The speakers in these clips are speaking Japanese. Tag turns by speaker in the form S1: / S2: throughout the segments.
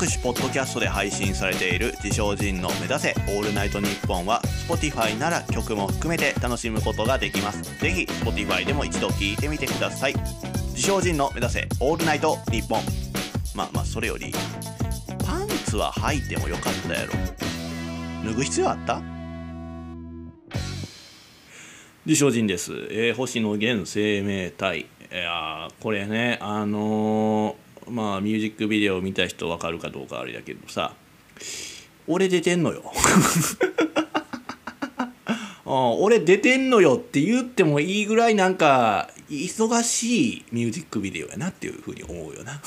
S1: 各種ポッドキャストで配信されている自称人の目指せオールナイトニッポンは Spotify なら曲も含めて楽しむことができます。ぜひ Spotify でも一度聞いてみてください。自称人の目指せオールナイトニッポン。まあまあそれよりパンツは履いてもよかったやろ。脱ぐ必要あった？自称人です、えー星野源生命体。いやーこれねあのーまあミュージックビデオ見た人わかるかどうかあれだけどさ。俺出てんのよ。あ俺出てんのよって言ってもいいぐらいなんか忙しいミュージックビデオやなっていうふうに思うよな。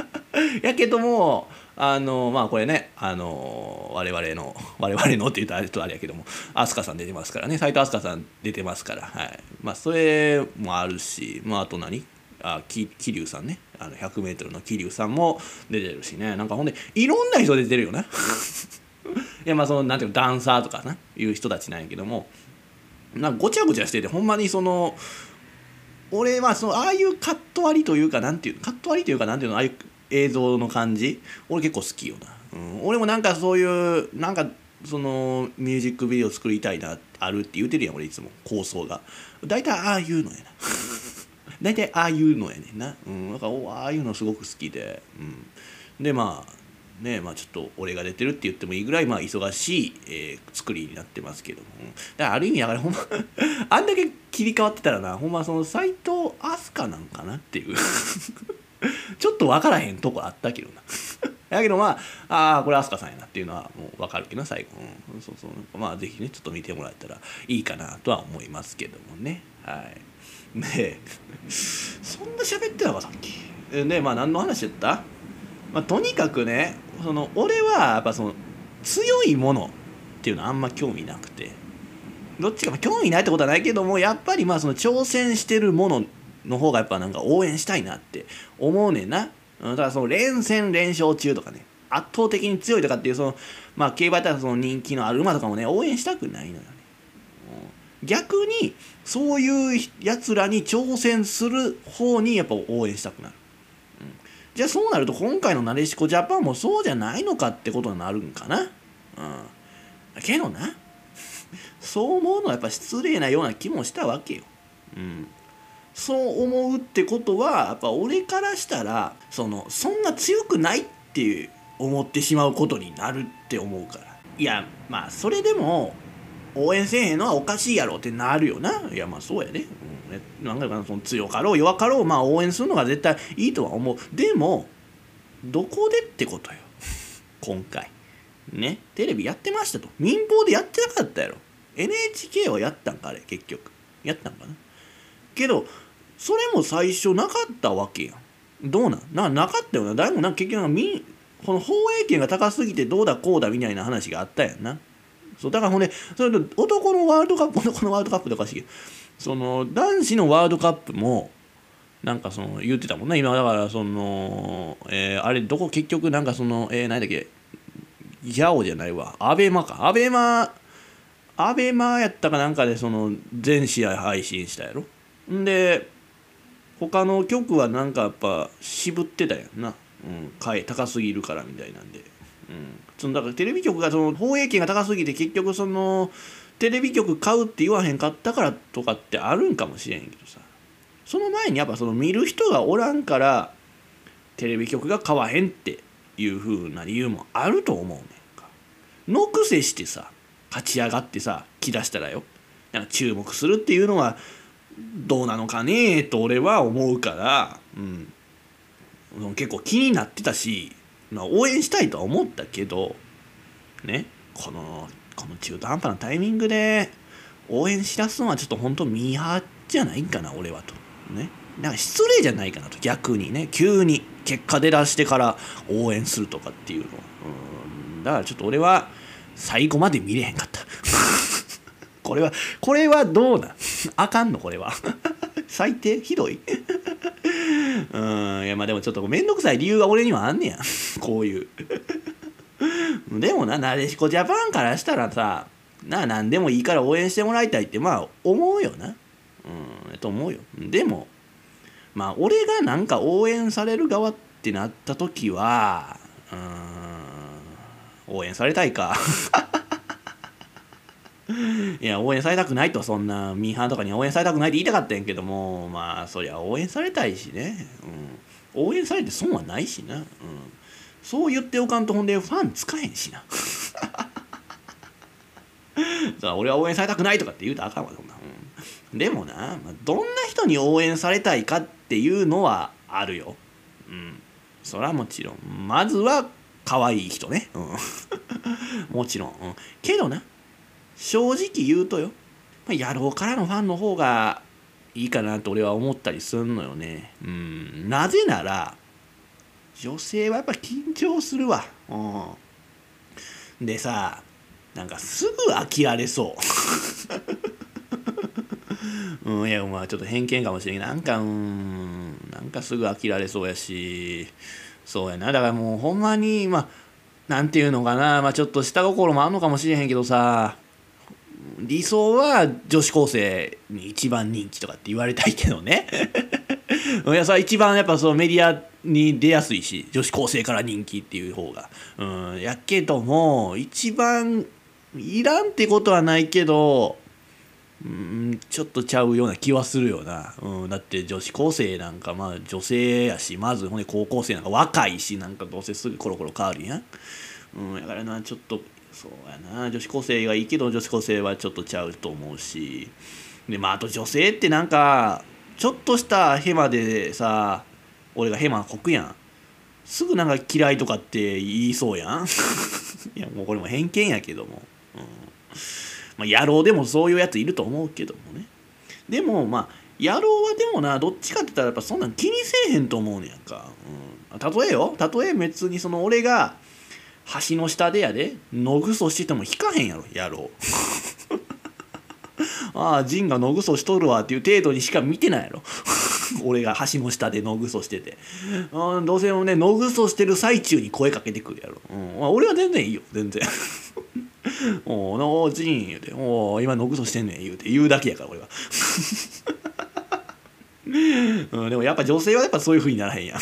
S1: やけどもあのまあこれねあの我々の我々のって言ったらちょっとあれやけども飛鳥さん出てますからね。斎藤飛鳥さん出てますから。はい。まあそれもあるしまああと何？あき桐生さんね。あの 100m の桐生さんも出てるしね。なんかほんでいろんな人出てるよな いやまあそのなんていうのダンサーとかないう人たちなんやけども。なんかごちゃごちゃしててほんまにその俺はそのああいうカット割りというかなんていうカット割りというかなんていうのああいう映像の感じ俺結構好きよな、うん、俺もなんかそういうなんかそのミュージックビデオ作りたいなあるって言うてるやん俺いつも構想が。大体ああいうのやな。大体ああいうのやねんな、うん、だからおああいうのすごく好きで、うん、でまあねまあ、ちょっと俺が出てるって言ってもいいぐらいまあ忙しい、えー作りになってますけども、うん。だからある意味だからほんま あんだけ切り替わってたらなほんまその斎藤飛鳥なんかなっていう。ちょっと分からへんとこあったけどな。だけどまあああこれ飛鳥さんやなっていうのはもう分かるけど最後、うん、そうそう。まあぜひねちょっと見てもらえたらいいかなとは思いますけどもね。はい。ねえ。そんな喋ってたかさっきえまあ何の話やった？まあ、とにかくねその俺はやっぱその強いものっていうのはあんま興味なくて。どっちかまあ興味ないってことはないけどもやっぱりまあその挑戦してるものの方がやっぱなんか応援したいなって思うねんな。だからその連戦連勝中とかね圧倒的に強いとかっていうそのまあ競馬やったらその人気のある馬とかもね応援したくないのよ。逆にそういうやつらに挑戦する方にやっぱ応援したくなるうんじゃあそうなると今回のなでしこジャパンもそうじゃないのかってことになるんかな。うん。けどな、そう思うのはやっぱ失礼なような気もしたわけよ。うん。そう思うってことはやっぱ俺からしたらそのそんな強くないって思ってしまうことになるって思うから。いやまあそれでも応援せえへんのはおかしいやろってなるよな。いやまあそうやで、うん。ね、なんかその強かろう弱かろうまあ応援するのが絶対いいとは思う。でもどこでってことよ。今回。ね。テレビやってましたと。民放でやってなかったやろ。NHK はやったんかあれ結局。やったんかな。けどそれも最初なかったわけやん。どうなん？ななかったよな。誰もなんか結局なんかこの放映権が高すぎてどうだこうだみたいな話があったやんな。そうだからほんでそれと男のワールドカップ 男のワールドカップとかしいけどその男子のワールドカップもなんかその言ってたもんね。今だからその、えーあれどこ結局なんかそのえー、何だっけギャオじゃないわ。アベマか。アベマアベマやったかなんかでその全試合配信したやろ。んで他の局はなんかやっぱ渋ってたやんな、うん、買え高すぎるからみたいなんで、うん、そのだからテレビ局がその放映権が高すぎて結局そのテレビ局買うって言わへんかったからとかってあるんかもしれんけどさ。その前にやっぱその見る人がおらんからテレビ局が買わへんっていう風な理由もあると思うねんか。のくせしてさ勝ち上がってさ来だしたらよ。なんか注目するっていうのはどうなのかねと俺は思うから、うん、結構気になってたし、まあ、応援したいとは思ったけどねこのこの中途半端なタイミングで応援しだすのはちょっと本当ミーハーじゃないかな俺はと。ね。なんか失礼じゃないかなと逆にね。急に結果出だしてから応援するとかっていうのは。うん。だからちょっと俺は最後まで見れへんかった。これはこれはどうなん？あかんの？これは。最低？ひどい？うん。いやまあでもちょっと面倒くさい理由が俺にはあんねや。こういう。でもななでしこジャパンからしたらさな何でもいいから応援してもらいたいってまあ思うよな。うん。と思うよ。でもまあ俺がなんか応援される側ってなった時はうん。応援されたいか。いや応援されたくないとそんなミーハーとかに応援されたくないって言いたかったんやけどもまあそりゃ応援されたいしね、うん、応援されて損はないしな、うん、そう言っておかんとほんでファン使えんしな。俺は応援されたくないとかって言うとあかんわそんな、うん、でもな、まあ、どんな人に応援されたいかっていうのはあるよ。うん。それはもちろん。まずは可愛い人ね、うん、もちろん、うん、けどな正直言うとよ、まあ、野郎からのファンの方がいいかなと俺は思ったりすんのよね。うん、なぜなら女性はやっぱ緊張するわ。うん、でさなんかすぐ飽きられそう。うん、いやまあちょっと偏見かもしれんなんかうん。なんかすぐ飽きられそうやし。そうやな。だからもうほんまにまあなんていうのかな。まあちょっと下心もあんのかもしれへんけどさ。理想は女子高生に一番人気とかって言われたいけどね。いやそれ一番やっぱそのメディアに出やすいし女子高生から人気っていう方が。うんやけども一番いらんってことはないけどうんちょっとちゃうような気はするよな、うん、だって女子高生なんかまあ女性やしまずほんで高校生なんか若いしなんかどうせすぐコロコロ変わるやん、うん、だからなちょっとそうやな。女子高生がいいけど女子高生はちょっとちゃうと思うし。でまああと女性ってなんかちょっとしたヘマでさ俺がヘマこくやん。すぐなんか嫌いとかって言いそうやん。いやもうこれも偏見やけども、うん。まあ、野郎でもそういうやついると思うけどもね。でもまあ野郎はでもなどっちかって言ったらやっぱそんなん気にせえへんと思うねやんか、うん、例えよ。例え別にその俺が橋の下でやで。野ぐそしてても引かへんやろやろうああ陣が野ぐそしとるわっていう程度にしか見てないやろ。俺が橋の下で野ぐそしてて。あどうせもね野ぐそしてる最中に声かけてくるやろ、うん。まあ、俺は全然いいよ全然。おおのジン言うて「おお今野ぐそしてんねん」言うて。言うだけやから俺は。うん、でもやっぱ女性はやっぱそういうふうにならへんやん。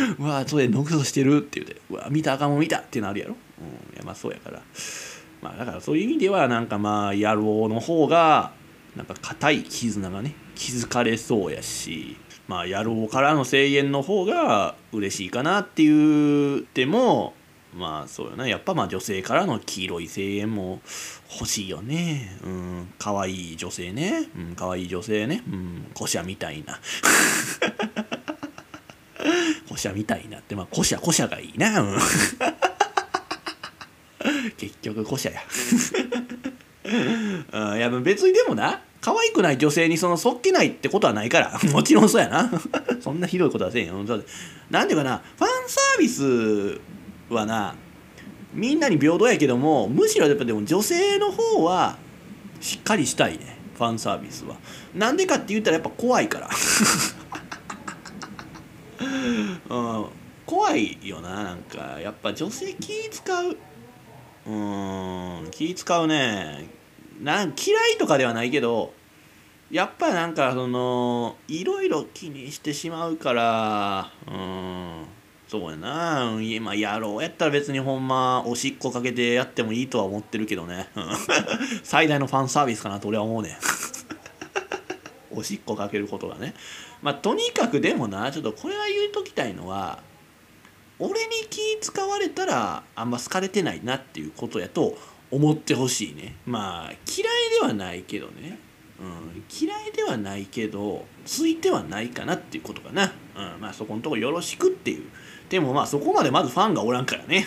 S1: うわそれノクソしてるって言うてうわ見たあかんも見たってなるやろ、うん、いやまあそうやから。まあだからそういう意味ではなんかまあ野郎の方がなんか硬い絆がね気づかれそうやしまあ野郎からの声援の方が嬉しいかなっていうてもまあそうよねやっぱまあ女性からの黄色い声援も欲しいよね。うん可愛い女性ね。うん可愛い女性ね。うん古社みたいな。古社みたいになってまあ古社古社がいいな、うん、結局古社や。うん、いや別にでもな可愛くない女性にそのそっけないってことはないからもちろんそうやな。そんなひどいことはせんよ。なんていうかなファンサービスはなみんなに平等やけどもむしろやっぱでも女性の方はしっかりしたいねファンサービスは。なんでかって言ったらやっぱ怖いから。うん。怖いよななんか。やっぱ女性気使う。うん。気使うね。なん嫌いとかではないけどやっぱなんかそのいろいろ気にしてしまうからうん。そうやな。まあやろうやったら別にほんまおしっこかけてやってもいいとは思ってるけどね。最大のファンサービスかなと俺は思うね。おしっこかけることがね。まあとにかくでもなちょっとこれは言うときたいのは俺に気使われたらあんま好かれてないなっていうことやと思ってほしいね。まあ嫌いではないけどね、うん、嫌いではないけどついてはないかなっていうことかな、うん、まあそこのとこよろしくっていう。でもまあそこまでまずファンがおらんからね。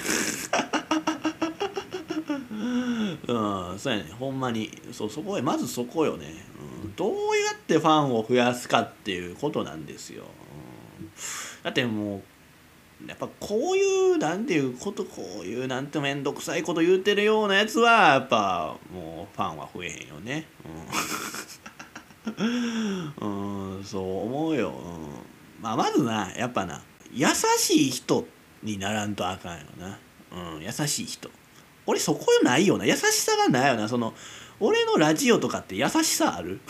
S1: うんそうやねほんまにそうそこへまずそこよねうんどうやってファンを増やすかっていうことなんですよ。うんだってもうやっぱこういうなんていうことこういうなんて面倒くさいこと言うてるようなやつはやっぱもうファンは増えへんよね。うん、うん、そう思うよ。うん、まあまずなやっぱな優しい人にならんとあかんよな。うん、優しい人。俺そこないよな。優しさがないよな。その俺のラジオとかって優しさある？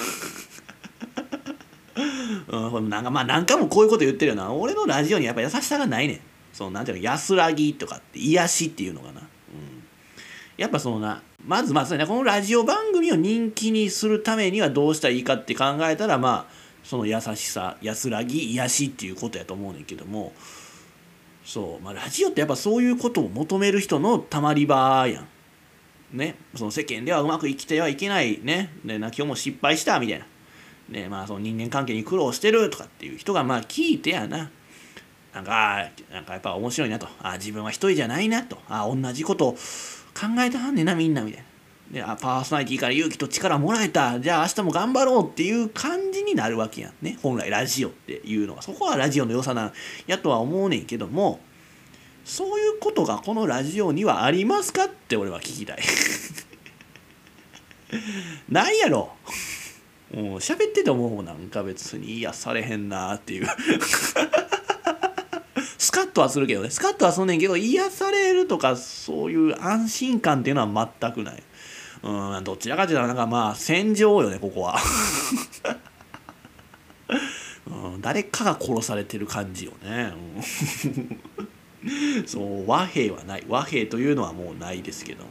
S1: うん、なんかまあ何回もこういうこと言ってるよな。俺のラジオにやっぱ優しさがないねん。そのなんていうの安らぎとかって癒しっていうのかな、うん、やっぱそのなまずまずねこのラジオ番組を人気にするためにはどうしたらいいかって考えたらまあその優しさ安らぎ癒しっていうことやと思うねんけども。そう。まあラジオってやっぱそういうことを求める人のたまり場やん。ね、その世間ではうまく生きてはいけないね。でな今日も失敗したみたいな、ねまあ、その人間関係に苦労してるとかっていう人がまあ聞いてやな。なんかなんかやっぱ面白いなと。あ自分は一人じゃないなと。あ同じことを考えてはんねんなみんなみたいな。であパーソナリティから勇気と力もらえた。じゃあ明日も頑張ろうっていう感じになるわけやんね。本来ラジオっていうのは。そこはラジオの良さなん。やとは思うねんけどもそういうことがこのラジオにはありますかって俺は聞きたい。ないやろ？もう喋っててもなんか別に。癒されへんなっていう。スカッとはするけどね。スカッとはすんねんけど癒されるとかそういう安心感っていうのは全くない。うんどちらかというとなんかまあ戦場よねここは、うん、誰かが殺されてる感じよね、うん、そう和平はない。和平というのはもうないですけども、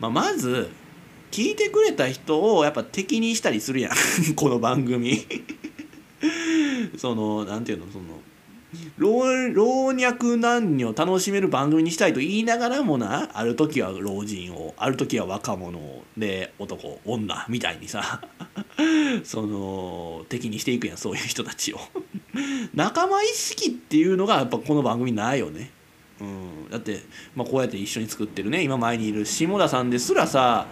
S1: まあ、まず聞いてくれた人をやっぱ敵にしたりするやん。この番組。そのなんていうのその老老若男女楽しめる番組にしたいと言いながらもなある時は老人をある時は若者で男女みたいにさ その敵にしていくやんそういう人たちを。仲間意識っていうのがやっぱこの番組ないよね。うん、だって、まあ、こうやって一緒に作ってるね今前にいる下田さんですらさ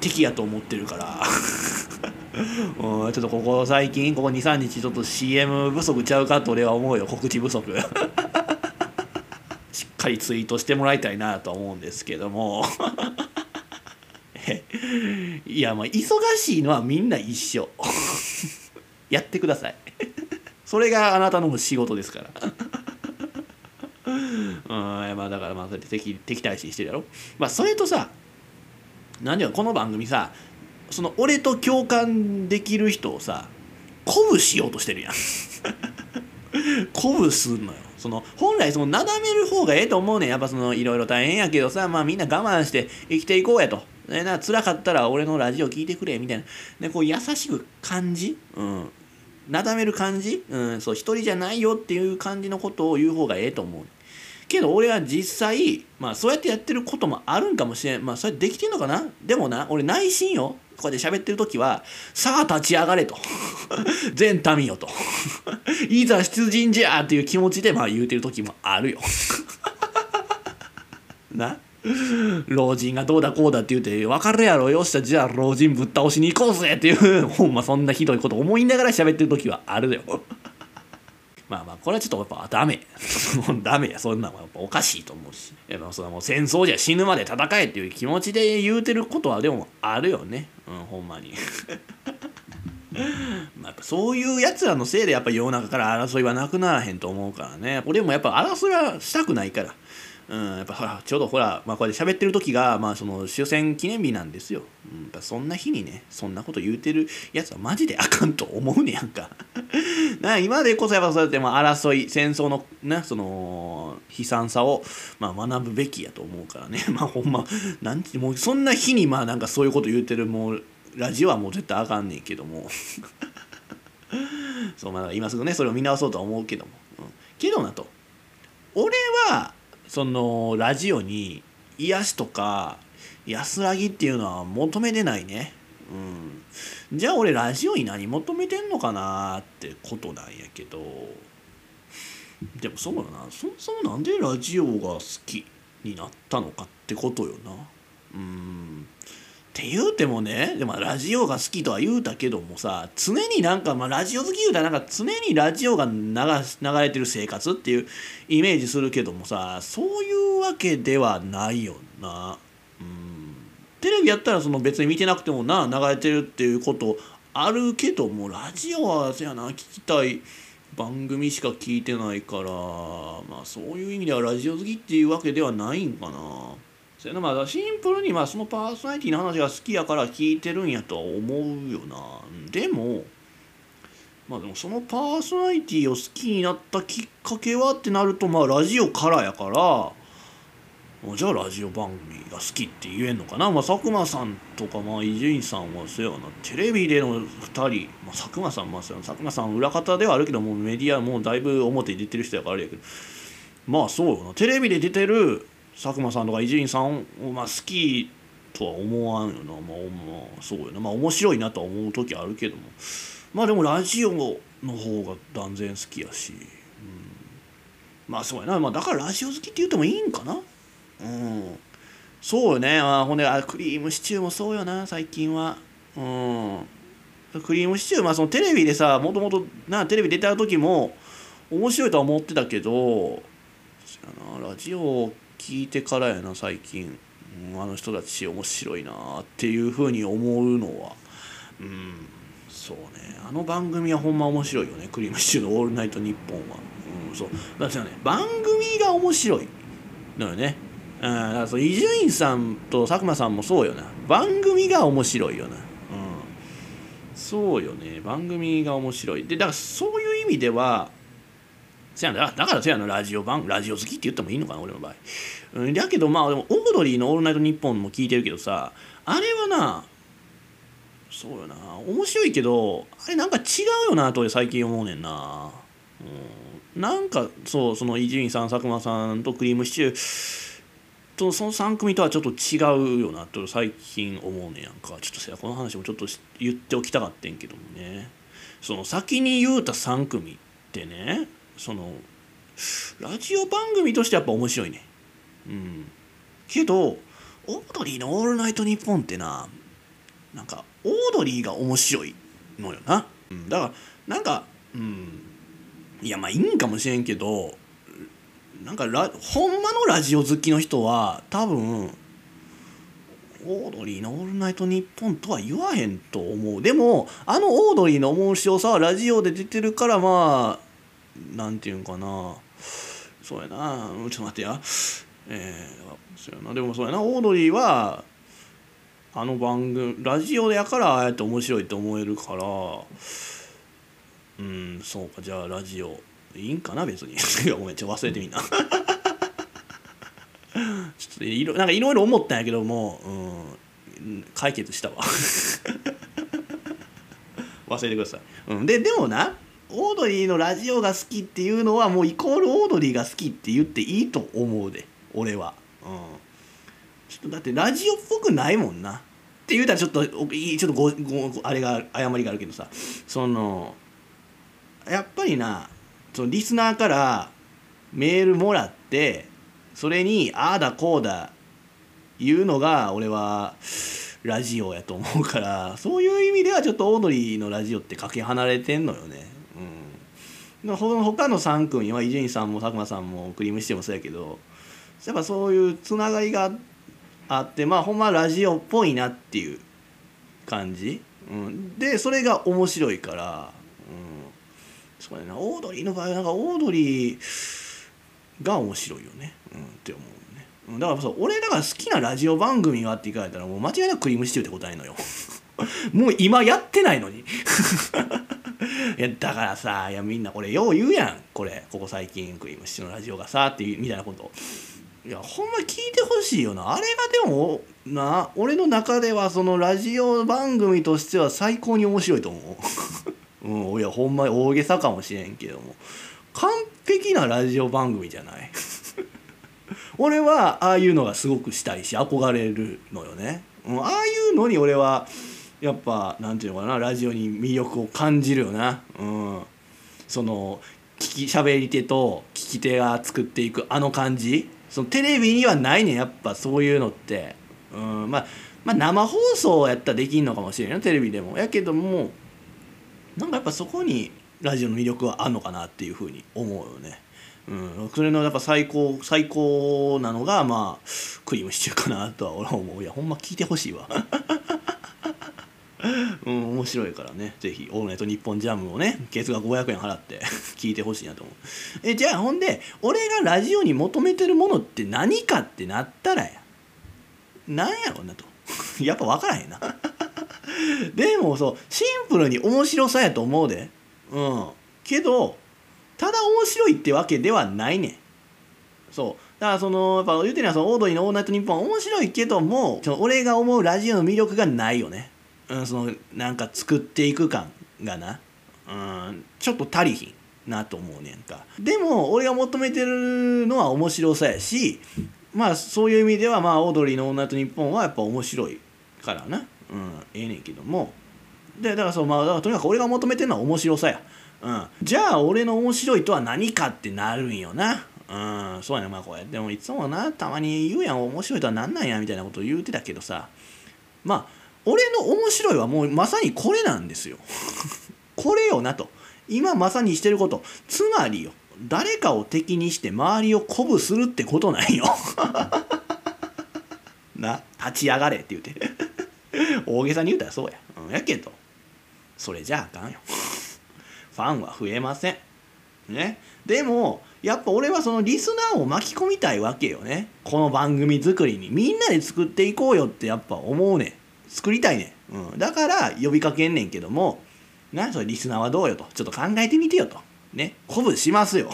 S1: 敵やと思ってるから。うん、ちょっとここ最近ここ23日ちょっと CM 不足ちゃうかと俺は思うよ。告知不足。しっかりツイートしてもらいたいなと思うんですけども。いやまあ忙しいのはみんな一緒。やってください。それがあなたの仕事ですから。うんまあだからまあそうやって敵敵対視してるやろ。まあそれとさ何でこの番組さその俺と共感できる人をさ鼓舞しようとしてるやん。鼓舞すんのよ。その本来そのなだめる方がええと思うねん。やっぱそのいろいろ大変やけどさまあみんな我慢して生きていこうやと。ね、な辛かったら俺のラジオ聞いてくれみたいな、ね、こう優しく感じ、うん、なだめる感じ、うん、そう一人じゃないよっていう感じのことを言う方がええと思う。けど俺は実際まあそうやってやってることもあるんかもしれん。まあそれできてんのかな？でもな俺内心よ。こうやって喋ってる時はさあ立ち上がれと。全民よと。いざ出陣じゃっていう気持ちでまあ言うてる時もあるよ。な。老人がどうだこうだって言うてわかるやろよっしゃじゃあ老人ぶっ倒しに行こうぜっていうほんまそんなひどいこと思いながら喋ってる時はあるよ。まあまあこれはちょっとやっぱダメ。ダメや。そんなんはやっぱおかしいと思うし。やっぱそれはもう戦争じゃ死ぬまで戦えっていう気持ちで言うてることはでもあるよね。うんほんまに。まあ、やっぱそういうやつらのせいでやっぱ世の中から争いはなくならへんと思うからね。俺もやっぱ争いはしたくないから。うん、やっぱほらちょうどほら、まあ、こうやって喋ってる時が、まあ、その終戦記念日なんですよ、うん、やっぱそんな日にねそんなこと言うてるやつはマジであかんと思うねやんか。な今でこそやっぱそうやってまあ争い戦争のねその悲惨さを、まあ、学ぶべきやと思うからね。まあほんまなんてもうそんな日にまあなんかそういうこと言うてるもうラジオはもう絶対あかんねんけども。そうまあ今すぐねそれを見直そうとは思うけども、うん、けどなと。俺はそのラジオに癒しとか安らぎっていうのは求めてないね。うん、じゃあ俺ラジオに何求めてんのかなってことなんやけどでもそうだなそもそもなんでラジオが好きになったのかってことよな。うんって言うてもねでもラジオが好きとは言うたけどもさ常になんか、まあ、ラジオ好き言うたらなんか常にラジオが流流れてる生活っていうイメージするけどもさそういうわけではないよな。うんテレビやったらその別に見てなくてもな流れてるっていうことあるけどもラジオはせやな聞きたい番組しか聞いてないからまあそういう意味ではラジオ好きっていうわけではないんかな。それまあシンプルにまあそのパーソナリティの話が好きやから聞いてるんやとは思うよな。でもまあでもそのパーソナリティを好きになったきっかけはってなるとまあラジオからやからじゃあラジオ番組が好きって言えんのかな、まあ、佐久間さんとか伊集院さんはそうやな。テレビでの2人、まあ、佐久間さんもそうや佐久間さん裏方ではあるけどもうメディアもうだいぶ表に出てる人やからあれやけど。まあそうよな。テレビで出てる佐久間さんとか伊集院さんを、まあ、好きとは思わんよな。まあ、まあ、そうよな。まあ面白いなとは思う時あるけども。まあでもラジオの方が断然好きやし、うん、まあそうやな、まあ、だからラジオ好きって言ってもいいんかな。うん。そうよね。あほんであクリームシチューもそうよな最近は。うん。クリームシチューまあそのテレビでさもともとなテレビ出た時も面白いとは思ってたけどな。ラジオ聞いてからやな最近、うん、あの人たち面白いなっていうふうに思うのは。うんそうね。あの番組はほんま面白いよね。クリームシチューの「オールナイトニッポンは」うんそう。だってね番組が面白い。のよね。うん、だから伊集院さんと佐久間さんもそうよな。番組が面白いよな、うん、そうよね。番組が面白い。でだからそういう意味ではせやな。だからせやなラジオ番ラジオ好きって言ってもいいのかな俺の場合、うん、だけどまあでもオードリーの「オールナイトニッポン」も聞いてるけどさあれはなそうよな。面白いけどあれなんか違うよなと最近思うねんな、うん、なんかそうその伊集院さん佐久間さんとクリームシチューとその3組とはちょっと違うよなと最近思うねやんか。ちょっとせやこの話もちょっと言っておきたかってんけどもね。その先に言うた3組ってねそのラジオ番組としてやっぱ面白いね。うん。けどオードリーの「オールナイトニッポン」ってななんかオードリーが面白いのよな、うん、だからなんかうん。いやまあいいんかもしれんけどなんかラほんまのラジオ好きの人は多分オードリーの「オールナイトニッポン」とは言わへんと思う。でもあのオードリーの面白さはラジオで出てるからまあなんていうんかな。そうやな。ちょっと待ってや。えー、そうやな。でもそうやな。オードリーはあの番組ラジオやからああやって面白いって思えるから。うんそうか。じゃあラジオいいんかな？別に。ごめんちょっと忘れてみんな。ちょっといろなんかいろいろ思ったんやけども、うん、解決したわ。忘れてください、うん、ででもなオードリーのラジオが好きっていうのはもうイコールオードリーが好きって言っていいと思うで俺は、うん、ちょっとだってラジオっぽくないもんな。って言うたらちょっとちょっとごごあれが誤りがあるけどさ。そのやっぱりなそのリスナーからメールもらってそれにああだこうだ言うのが俺はラジオやと思うからそういう意味ではちょっとオードリーのラジオってかけ離れてんのよね。うん、他の3組は伊集院さんも佐久間さんもクリームシチューもそうやけどやっぱそういうつながりがあってまあほんまラジオっぽいなっていう感じ、うん、でそれが面白いからうん。そうやな。オードリーの場合はなんかオードリーが面白いよね、うん、って思うね。うん。だからそう俺だから好きなラジオ番組はって言われたらもう間違いなくクリームシチューって答えんのよ。もう今やってないのに。いやだからさいやみんなこれよう言うやん。これここ最近クリームシチューのラジオがさっていうみたいなこと。いやほんま聞いてほしいよな。あれがでもな俺の中ではそのラジオ番組としては最高に面白いと思う。うん、いやほんま大げさかもしれんけども。完璧なラジオ番組じゃない。俺はああいうのがすごくしたいし憧れるのよね、うん、ああいうのに俺はやっぱなんていうのかなラジオに魅力を感じるよな、うん、その聞き喋り手と聞き手が作っていくあの感じ。そのテレビにはないねやっぱそういうのって、うん、まあまあ生放送やったらできんのかもしれんよテレビでも。やけどもなんかやっぱそこにラジオの魅力はあるのかなっていうふうに思うよね。うん、それのやっぱ最高最高なのがまあクリームシチューかなとは俺は思う。いやほんま聞いてほしいわ。うん面白いからね。ぜひオールナイトニッポンジャムをね月額500円払って 聞いてほしいなと思う。えじゃあほんで俺がラジオに求めてるものって何かってなったらや。なんやろなと。やっぱ分からへんな。でもそうシンプルに面白さやと思うで、うん。けどただ面白いってわけではないねん。そう。だからそのやっぱ言うてるのはそのオードリーの「オールナイトニッポン」面白いけどもその俺が思うラジオの魅力がないよね、うん、そのなんか作っていく感がな、うん、ちょっと足りひんなと思うねんか。でも俺が求めてるのは面白さやしまあそういう意味ではまあオードリーの「オールナイトニッポン」はやっぱ面白いからな、うん、ええねんけども。でだからそうまあだからとにかく俺が求めてるのは面白さや、うん、じゃあ俺の面白いとは何かってなるんよな。うんそうやね。まあこうやって。もいつもなたまに言うやん。面白いとはなんなんやみたいなこと言うてたけどさ。まあ俺の面白いはもうまさにこれなんですよ。これよなと。今まさにしてること。つまりよ誰かを敵にして周りを鼓舞するってことなんよ。な立ち上がれって言うて。大げさに言うたらそうや、うん、やけどそれじゃあかんよ。ファンは増えません。ね。でもやっぱ俺はそのリスナーを巻き込みたいわけよね。この番組作りに。みんなで作っていこうよってやっぱ思うねん。作りたいねん、うん、だから呼びかけんねんけどもなそれリスナーはどうよと。ちょっと考えてみてよと。ね。鼓舞しますよ。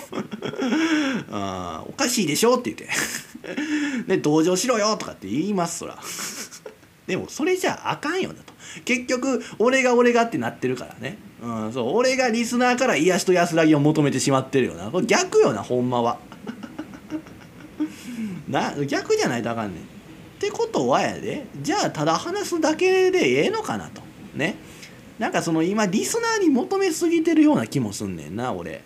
S1: あおかしいでしょって言って。で 同情しろよとかって言いますそら。でもそれじゃあかんよだと。結局俺が俺がってなってるからね。うん、そう。俺がリスナーから癒しと安らぎを求めてしまってるよな。これ逆よなほんまは。な逆じゃないとあかんねん。ってことはやで。じゃあただ話すだけでええのかなと。ね。なんかその今リスナーに求めすぎてるような気もすんねんな俺、うん、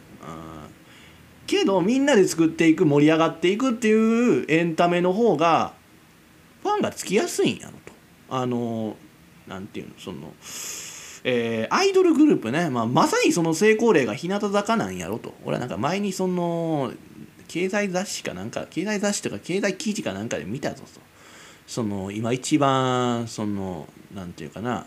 S1: けどみんなで作っていく盛り上がっていくっていうエンタメの方がファンがつきやすいんやろと。あのなんていうのそのえー、アイドルグループね、まあ、まさにその成功例が日向坂なんやろと。俺はなんか前にその経済雑誌かなんか経済雑誌とか経済記事かなんかで見たぞと。その今一番そのなんていうかな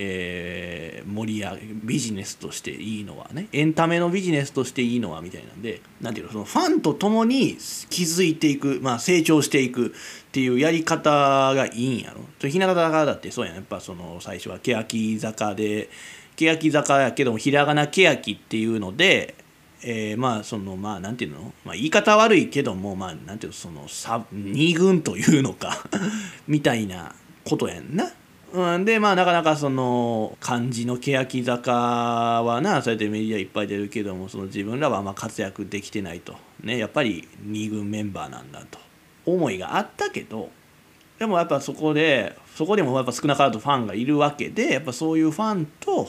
S1: えー、盛り上げビジネスとしていいのはねエンタメのビジネスとしていいのはみたいなんでなんていうのそのファンと共に気づいていく、まあ、成長していくっていうやり方がいいんやろ。日向坂だってそうやん。やっぱその最初は欅坂で欅坂やけどもひらがな欅っていうのでえー、まあそのまあなんていうの、まあ、言い方悪いけどもまあなんていうの？その二軍というのか みたいなことやんな。うん、でまあなかなかその漢字の欅坂はなそうやってメディアいっぱい出るけどもその自分らはあんま活躍できてないと。ねやっぱり2軍メンバーなんだと。思いがあったけどでもやっぱそこでそこでもやっぱ少なからずファンがいるわけでやっぱそういうファンと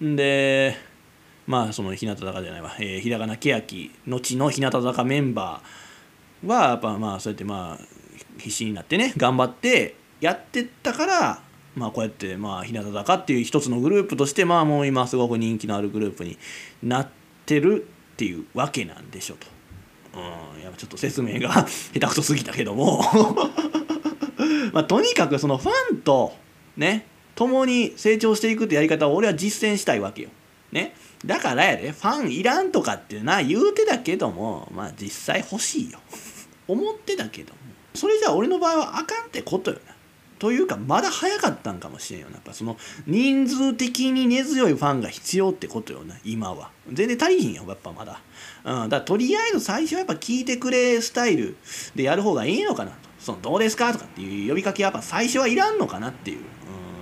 S1: でまあその日向坂じゃないわ、えー、ひらがな欅後の日向坂メンバーはやっぱまあそうやってまあ必死になってね頑張ってやってったからまあ、こうやってまあ日向坂っていう一つのグループとしてまあもう今すごく人気のあるグループになってるっていうわけなんでしょと。うん、やっぱちょっと説明が 下手くそすぎたけども まあ、とにかくそのファンとね共に成長していくってやり方を俺は実践したいわけよ。ね、だからやでファンいらんとかってな言うてたけどもまあ実際欲しいよ。思ってたけども。それじゃあ俺の場合はあかんってことよな。というかまだ早かったんかもしれんよな。やっぱその人数的に根強いファンが必要ってことよな今は。全然足りひんよやっぱまだ、うん、だからとりあえず最初はやっぱ聞いてくれスタイルでやる方がいいのかなと。そのどうですかとかっていう呼びかけはやっぱ最初はいらんのかなっていう、う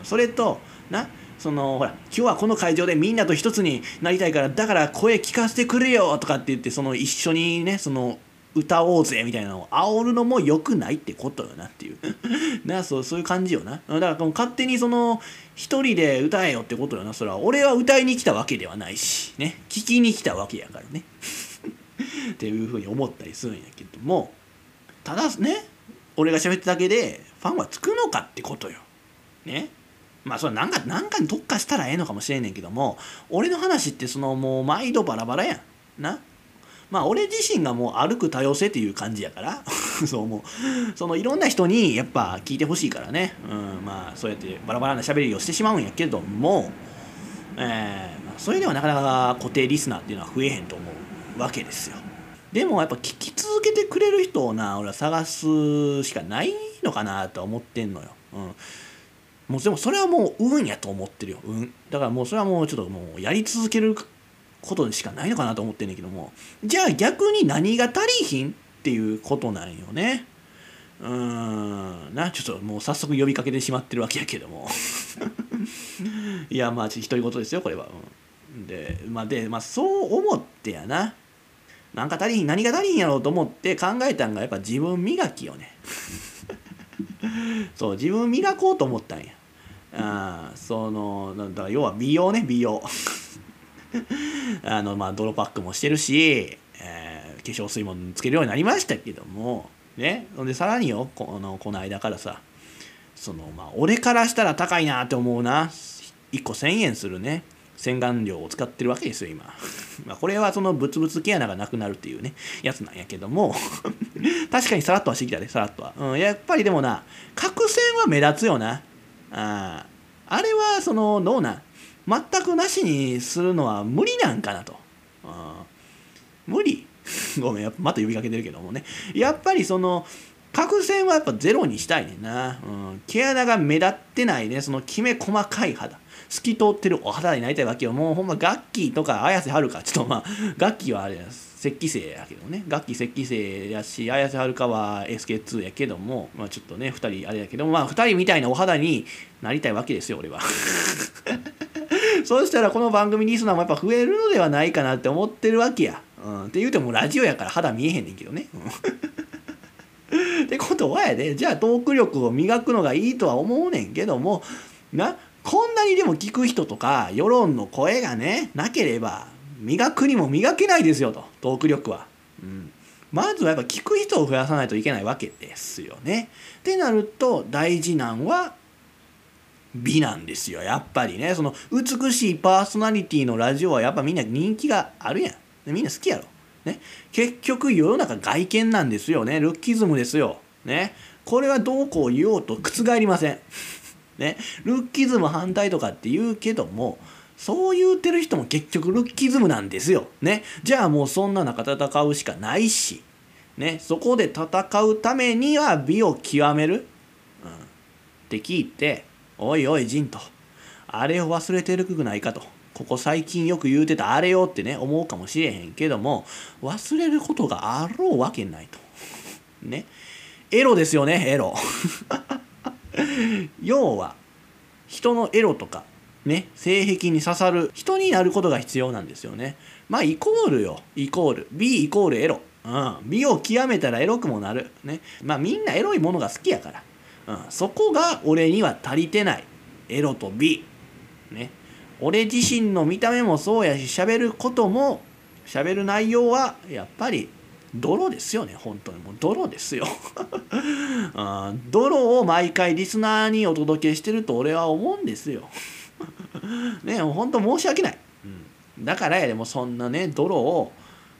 S1: ん、それとなそのほら今日はこの会場でみんなと一つになりたいからだから声聞かせてくれよとかって言ってその一緒にねその歌おうぜみたいなのを煽るのも良くないってことよなっていう。なそうそういう感じよな。だから勝手にその一人で歌えよってことよな。それは俺は歌いに来たわけではないしね。聞きに来たわけやからね。っていうふうに思ったりするんやけども。ただね俺が喋っただけでファンはつくのかってことよ。ね。まあそれなんかなんかに特化したらええのかもしれんねんけども俺の話ってそのもう毎度バラバラやん。な？まあ俺自身がもう歩く多様性っていう感じやから。そうもう。そのいろんな人にやっぱ聞いてほしいからね、うん、まあそうやってバラバラな喋りをしてしまうんやけども、えーまあ、それではなかなか固定リスナーっていうのは増えへんと思うわけですよ。でもやっぱ聞き続けてくれる人をな俺は探すしかないのかなと思ってんのよ、うん、もうでもそれはもう運やと思ってるよ。運。だからもうそれはもうちょっともうやり続けることでしかないのかなと思ってんねんけども。じゃあ逆に何が足りひんっていうことなんよね。うーん。なちょっともう早速呼びかけてしまってるわけやけども。いやまあ独り言ですよこれは。うん、でまあでまあそう思ってやな。なんか足りひん何が足りひんやろうと思って考えたんがやっぱ自分磨きよね。そう自分磨こうと思ったんや。あそのだから要は美容ね美容。あのまあ泥パックもしてるし、えー、化粧水もつけるようになりましたけどもね。でさらによこのこの間からさそのまあ俺からしたら高いなって思うな。1個1,000円するね。洗顔料を使ってるわけですよ今。まあこれはそのブツブツ毛穴がなくなるっていうねやつなんやけども。確かにさらっとはしてきたねさらっとは、うん、やっぱりでもな角栓は目立つよな。ああれはそのどうなん？全くなしにするのは無理なんかなと。無理？ごめんまた呼びかけてるけどもね。やっぱりその角栓はやっぱゼロにしたいねんな、うん、毛穴が目立ってないね。そのきめ細かい肌。透き通ってるお肌になりたいわけよ。もうほんまガッキーとか綾瀬はるか。ちょっとまあガッキーはあれや。石器星やけどね。楽器石器星やし綾瀬はるかは SK2 やけどもまあちょっとね2人あれやけどもまあ2人みたいなお肌になりたいわけですよ俺は。そうしたらこの番組リスナーもやっぱ増えるのではないかなって思ってるわけや。うん、って言うてもラジオやから肌見えへんねんけどね。ってことはやで。じゃあトーク力を磨くのがいいとは思うねんけどもなこんなにでも聞く人とか世論の声がねなければ磨くにも磨けないですよとトーク力は。うん。まずはやっぱ聞く人を増やさないといけないわけですよね。ってなると大事なんは美なんですよやっぱりね。その美しいパーソナリティのラジオはやっぱみんな人気があるやん。みんな好きやろ、ね、結局世の中外見なんですよね。ルッキズムですよ、ね、これはどうこう言おうと覆りません、ね、ルッキズム反対とかって言うけどもそう言うてる人も結局ルッキズムなんですよ。ね。じゃあもうそんな中戦うしかないし、ね。そこで戦うためには美を極める、うん、って聞いて、おいおい、ジンと。あれを忘れてるくないかと。ここ最近よく言うてたあれよってね、思うかもしれへんけども、忘れることがあろうわけないと。ね。エロですよね、エロ。要は、人のエロとか、ね、性癖に刺さる人になることが必要なんですよね。まあ、イコールよ、イコール。美イコールエロ。うん。美を極めたらエロくもなる。ね。まあ、みんなエロいものが好きやから。うん、そこが俺には足りてないエロと美ね俺自身の見た目もそうやし喋ることも喋る内容はやっぱり泥ですよね本当にもう泥ですよ うん泥を毎回リスナーにお届けしてると俺は思うんですよ ねもう本当申し訳ない、うん、だからやでもそんなね泥を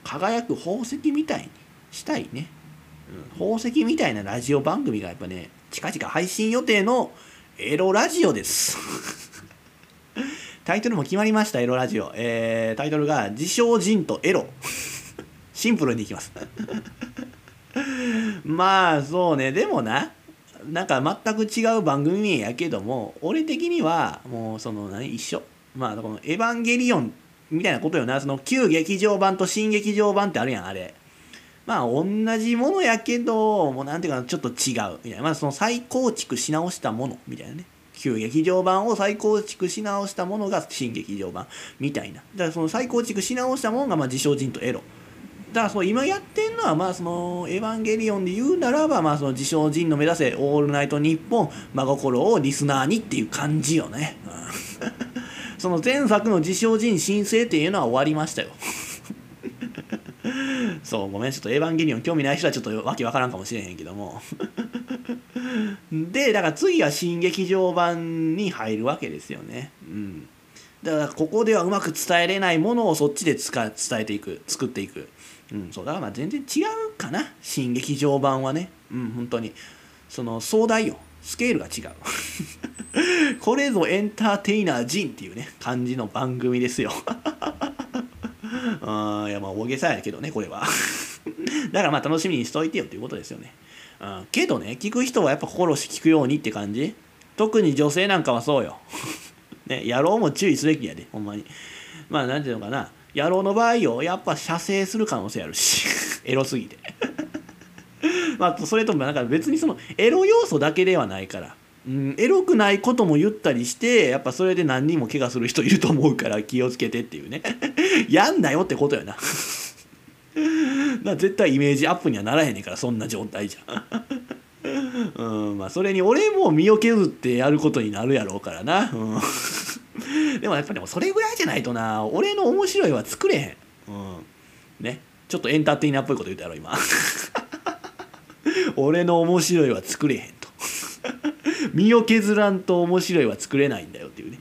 S1: 輝く宝石みたいにしたいね、うん、宝石みたいなラジオ番組がやっぱね近々配信予定のエロラジオです。タイトルも決まりました、エロラジオ。えー、タイトルが、自称人とエロ。シンプルにいきます。まあ、そうね、でもな、なんか全く違う番組やけども、俺的には、もう、その、何、一緒。まあ、この、エヴァンゲリオンみたいなことよな。その、旧劇場版と新劇場版ってあるやん、あれ。まあ同じものやけどもうなんていうかちょっと違うみたいなまあその再構築し直したものみたいなね旧劇場版を再構築し直したものが新劇場版みたいなだからその再構築し直したものがまあ自称人とエロだからその今やってんのはまあその「エヴァンゲリオン」で言うならばまあその自称人の目指せ「オールナイトニッポン」真心をリスナーにっていう感じよね、その前作の自称人申請っていうのは終わりましたよ。そうごめんちょっとエヴァンゲリオン興味ない人はちょっとわけわからんかもしれへんけども。でだから次は新劇場版に入るわけですよね。うん。だからここではうまく伝えれないものをそっちで伝えていく作っていく。うんそうだからまあ全然違うかな。新劇場版はね。うん本当に。その壮大よ。スケールが違う。これぞエンターテイナー陣っていうね感じの番組ですよ。あいやまあ大げさやけどねこれは。だからまあ楽しみにしといてよっていうことですよね。あけどね聞く人はやっぱ心して聞くようにって感じ。特に女性なんかはそうよ。ね野郎も注意すべきやでほんまに。まあ何ていうのかな。野郎の場合よやっぱ射精する可能性あるし。エロすぎて。まあそれともなんか別にそのエロ要素だけではないから。うん、エロくないことも言ったりしてやっぱそれで何人も怪我する人いると思うから気をつけてっていうね。やんなよってことやな。な絶対イメージアップにはならへんねんからそんな状態じゃ。んうんまあそれに俺も身を削ってやることになるやろうからな、うん、でもやっぱりそれぐらいじゃないとな俺の面白いは作れへん、うん、ね。ちょっとエンターテイナーっぽいこと言ったやろ今。俺の面白いは作れへんと。身を削らんと面白いは作れないんだよっていうね。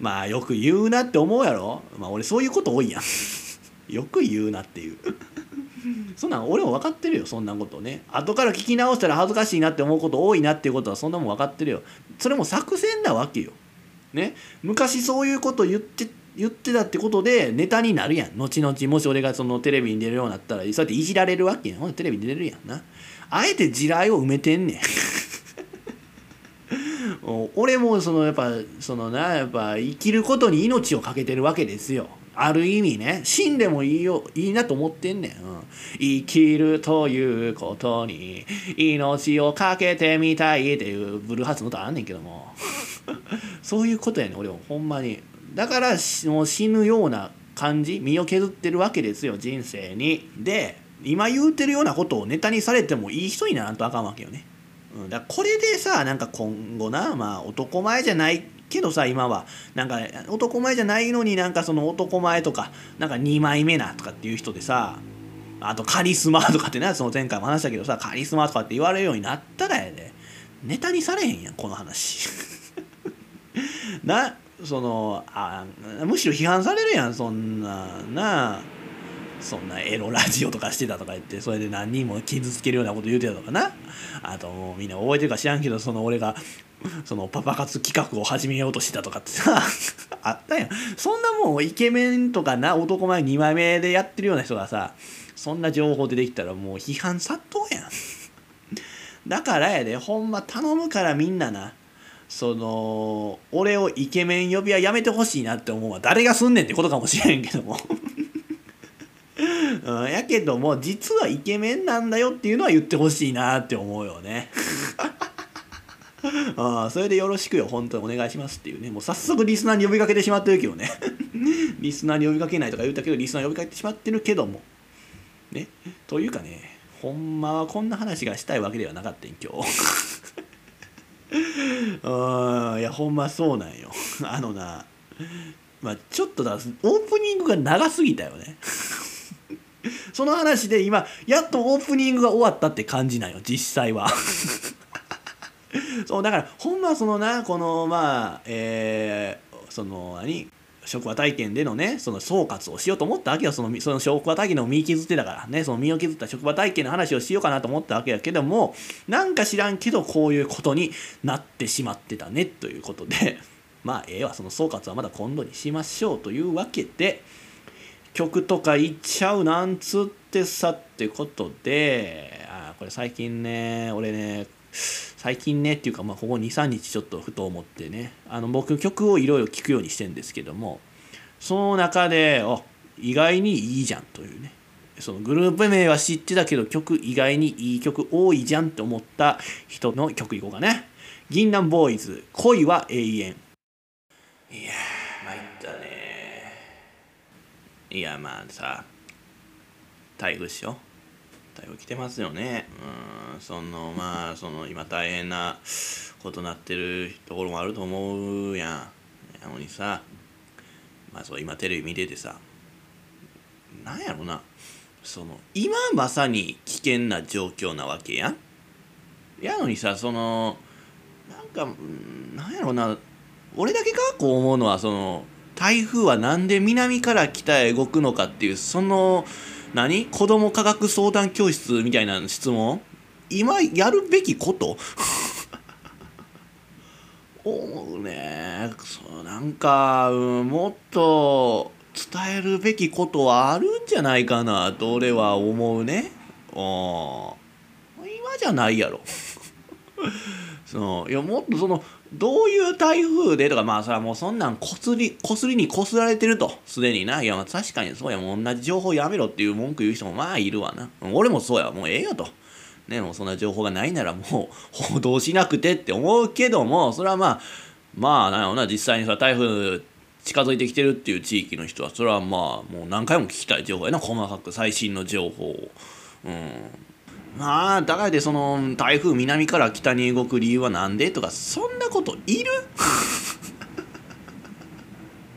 S1: まあよく言うなって思うやろ。まあ俺そういうこと多いやん。よく言うなっていう。そんなん俺も分かってるよそんなことね。後から聞き直したら恥ずかしいなって思うこと多いなっていうことはそんなもん分かってるよ。それも作戦なわけよね。昔そういうこと言って言ってたってことでネタになるやん。後々もし俺がそのテレビに出るようになったらそうやっていじられるわけやん。ほんテレビに出れるやんな。あえて地雷を埋めてんねん。俺もそのやっぱそのなやっぱ生きることに命を懸けてるわけですよ。ある意味ね。死んでもいいよいいなと思ってんねん、うん、生きるということに命を懸けてみたいっていうブルーハーツの歌あんねんけども。そういうことやね俺はほんまに。だからもう死ぬような感じ身を削ってるわけですよ人生に。で今言うてるようなことをネタにされてもいい人にならんとあかんわけよね、うん、だこれでさなんか今後なまあ男前じゃないけどさ今は。なんか男前じゃないのになんかその男前とかなんか2枚目なとかっていう人でさあとカリスマとかってねその前回も話したけどさカリスマとかって言われるようになったらやで。ネタにされへんやんこの話。なそのあむしろ批判されるやんそんななそんなエロラジオとかしてたとか言ってそれで何人も傷つけるようなこと言うてたとかな。あともうみんな覚えてるか知らんけどその俺がそのパパ活企画を始めようとしてたとかってさ。あったやん。そんなもうイケメンとかな男前2枚目でやってるような人がさそんな情報出てきたらもう批判殺到やん。だからやでほんま頼むからみんなな。その俺をイケメン呼びはやめてほしいなって思うわ誰がすんねんってことかもしれんけども。うん、やけども実はイケメンなんだよっていうのは言ってほしいなって思うよね。あ あそれでよろしくよ。本当にお願いしますっていうね。もう早速リスナーに呼びかけてしまってるけどね。リスナーに呼びかけないとか言ったけどリスナー呼びかけてしまってるけども。ね。というかねほんまはこんな話がしたいわけではなかったん今日。うんいやほんまそうなんよ。あのなまあちょっとだオープニングが長すぎたよね。その話で今やっとオープニングが終わったって感じなんよ実際は。そうだからほんまそのなこのまあえー、その何？職場体験でのねその総括をしようと思ったわけよ。そのその職場体験の身削ってたからね。その身を削った職場体験の話をしようかなと思ったわけやけどもなんか知らんけどこういうことになってしまってたねということで まあええわ。その総括はまだ今度にしましょうというわけで曲とか言っちゃうなんつってさってことであこれ最近ね俺ね最近ねっていうか、まあ、ここ23日ちょっとふと思ってね。あの僕曲をいろいろ聴くようにしてるんですけどもその中であ意外にいいじゃんというね。そのグループ名は知ってたけど曲意外にいい曲多いじゃんって思った人の曲いこうかね銀杏ボーイズ恋は永遠。いや参ったねいやまあさ台風っしょ来てますよね。うん。そのまあその今大変なことなってるところもあると思うやん。やのにさまあそう今テレビ見ててさなんやろな。その今まさに危険な状況なわけやん。やのにさそのなんかなんやろな。俺だけがこう思うのはその台風はなんで南から北へ動くのかっていうその何？子供科学相談教室みたいな質問？今やるべきこと？思うね。そうなんか、うん、もっと伝えるべきことはあるんじゃないかなと俺は思うね。今じゃないやろ。そのいやもっとそのどういう台風で？とかまあそれはもうそんなんこすりこすりにこすられてると。すでにな。いやまあ確かにそうや。もう同じ情報やめろっていう文句言う人もまあいるわな。俺もそうや。もうええよと。ねもうそんな情報がないならもう 報道しなくてって思うけどもそれはまあまあなんやろな。実際にさ台風近づいてきてるっていう地域の人はそれはまあもう何回も聞きたい情報やな。細かく最新の情報を。うん。まあだからでその台風南から北に動く理由は何でとかそんなこといる？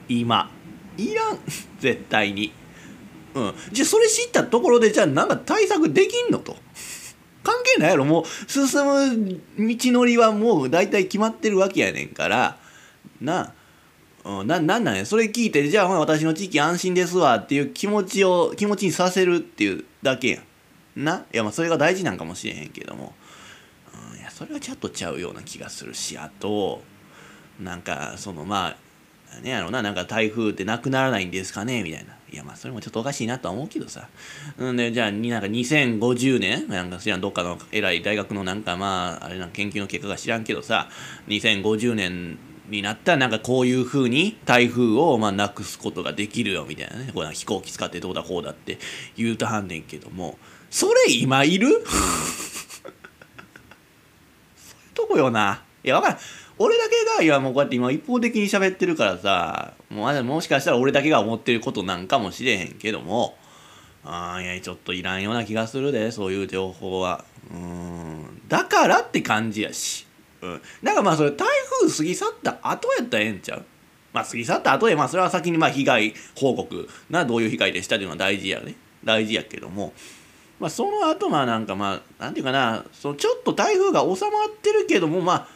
S1: 今。いらん。絶対に。うん。じゃあそれ知ったところでじゃあなんか対策できんのと。関係ないやろ。もう進む道のりはもう大体決まってるわけやねんから。なうん、ななんなんや？それ聞いてじゃあほな私の地域安心ですわっていう気持ちを気持ちにさせるっていうだけやん。な。いやまあそれが大事なんかもしれへんけども、うん、いやそれはちょっとちゃうような気がするしあとなんかそのまあねやろななんか台風ってなくならないんですかねみたいな。いやまあそれもちょっとおかしいなとは思うけどさ。うんでじゃあなんか2050年なんか知らんどっかの偉い大学のなんかまああれな研究の結果が知らんけどさ2050年になったらなんかこういうふうに台風をまあなくすことができるよみたいなね。これ飛行機使ってどうだこうだって言うとはんねんけども。それ今いる？そういうとこよな。いやわからん俺だけがいやもうこうやって今一方的に喋ってるからさもうもしかしたら俺だけが思ってることなんかもしれへんけどもあいやちょっといらんような気がするでそういう情報は。うん。だからって感じやし。うん、だからまあそれ台風過ぎ去った後やったらええんちゃう？まあ過ぎ去った後でまあそれは先にまあ被害報告などういう被害でしたっていうのは大事やね。大事やけども。まあその後まあなんかまあなんていうかなそのちょっと台風が収まってるけどもまあ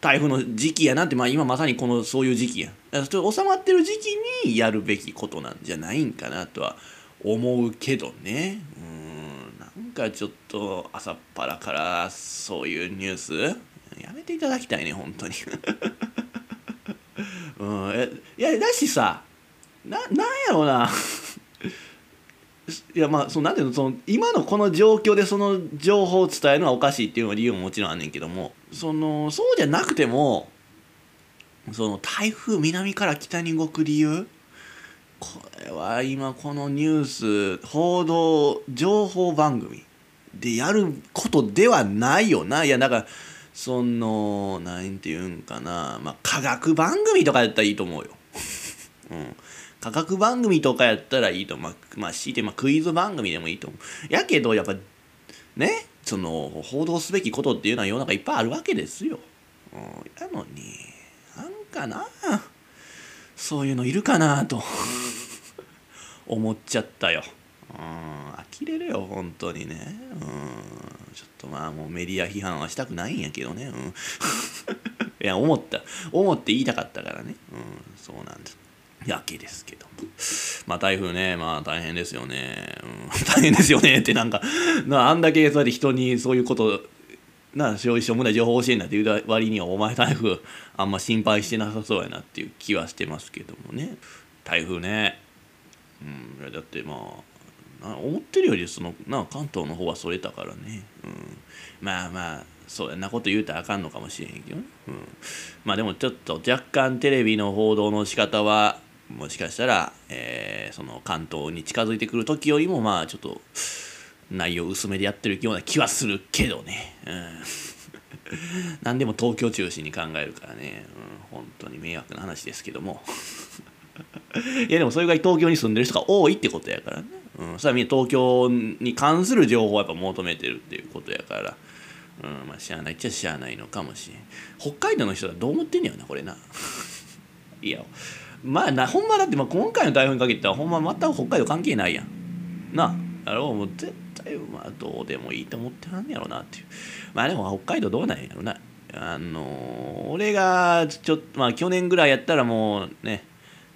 S1: 台風の時期やなってまあ今まさにこのそういう時期や。収まってる時期にやるべきことなんじゃないんかなとは思うけどね。うんなんかちょっと朝っぱらからそういうニュース。やめていただきたいね本当に。うんいやだしさななんやろうな。いやまあそのなんていうのその今のこの状況でその情報を伝えるのはおかしいっていうのは理由ももちろんあんねんけどもそのそうじゃなくてもその台風南から北に動く理由これは今このニュース報道情報番組でやることではないよな。いやだからその何て言うんかな。まあ科学番組とかやったらいいと思うよ。うん。科学番組とかやったらいいとまあまあ強いてまあクイズ番組でもいいと思う。やけどやっぱね？その報道すべきことっていうのは世の中いっぱいあるわけですよ。うん、やのになんかな？そういうのいるかなと 思っちゃったよ。うん呆れるよ本当にね。うんちょっとまあもうメディア批判はしたくないんやけどね。うん、いや、思った。思って言いたかったからね。うん、そうなんです。やけですけど。まあ台風ね、まあ大変ですよね。うん、大変ですよねってなんか、なあんだけそうやって人にそういうことなそういうしょうもない情報教えんなって言う割にはお前台風あんま心配してなさそうやなっていう気はしてますけどもね。台風ね。うん。だってまあ思ってるよりそのな関東の方はそれたからね、うん、まあまあそうやなこと言うたらあかんのかもしれへんけどね、うん、まあでもちょっと若干テレビの報道の仕方はもしかしたら、えー、その関東に近づいてくる時よりもまあちょっと内容薄めでやってるような気はするけどね、うん、何でも東京中心に考えるからね、うん、本当に迷惑な話ですけども。いやでもそれぐらい東京に住んでる人が多いってことやからね。うん、それはみんな東京に関する情報をやっぱ求めてるっていうことやから、うん、まあしゃあないっちゃしゃあないのかもしれん。北海道の人はどう思ってんねやろなこれな。いや。まあなほんまだってまあ今回の台風に限ってはほんま全く北海道関係ないやんなあろもう絶対まあどうでもいいと思ってはんねやろなっていうまあでも北海道どうなんやろなあの俺がちょっとまあ去年ぐらいやったらもうね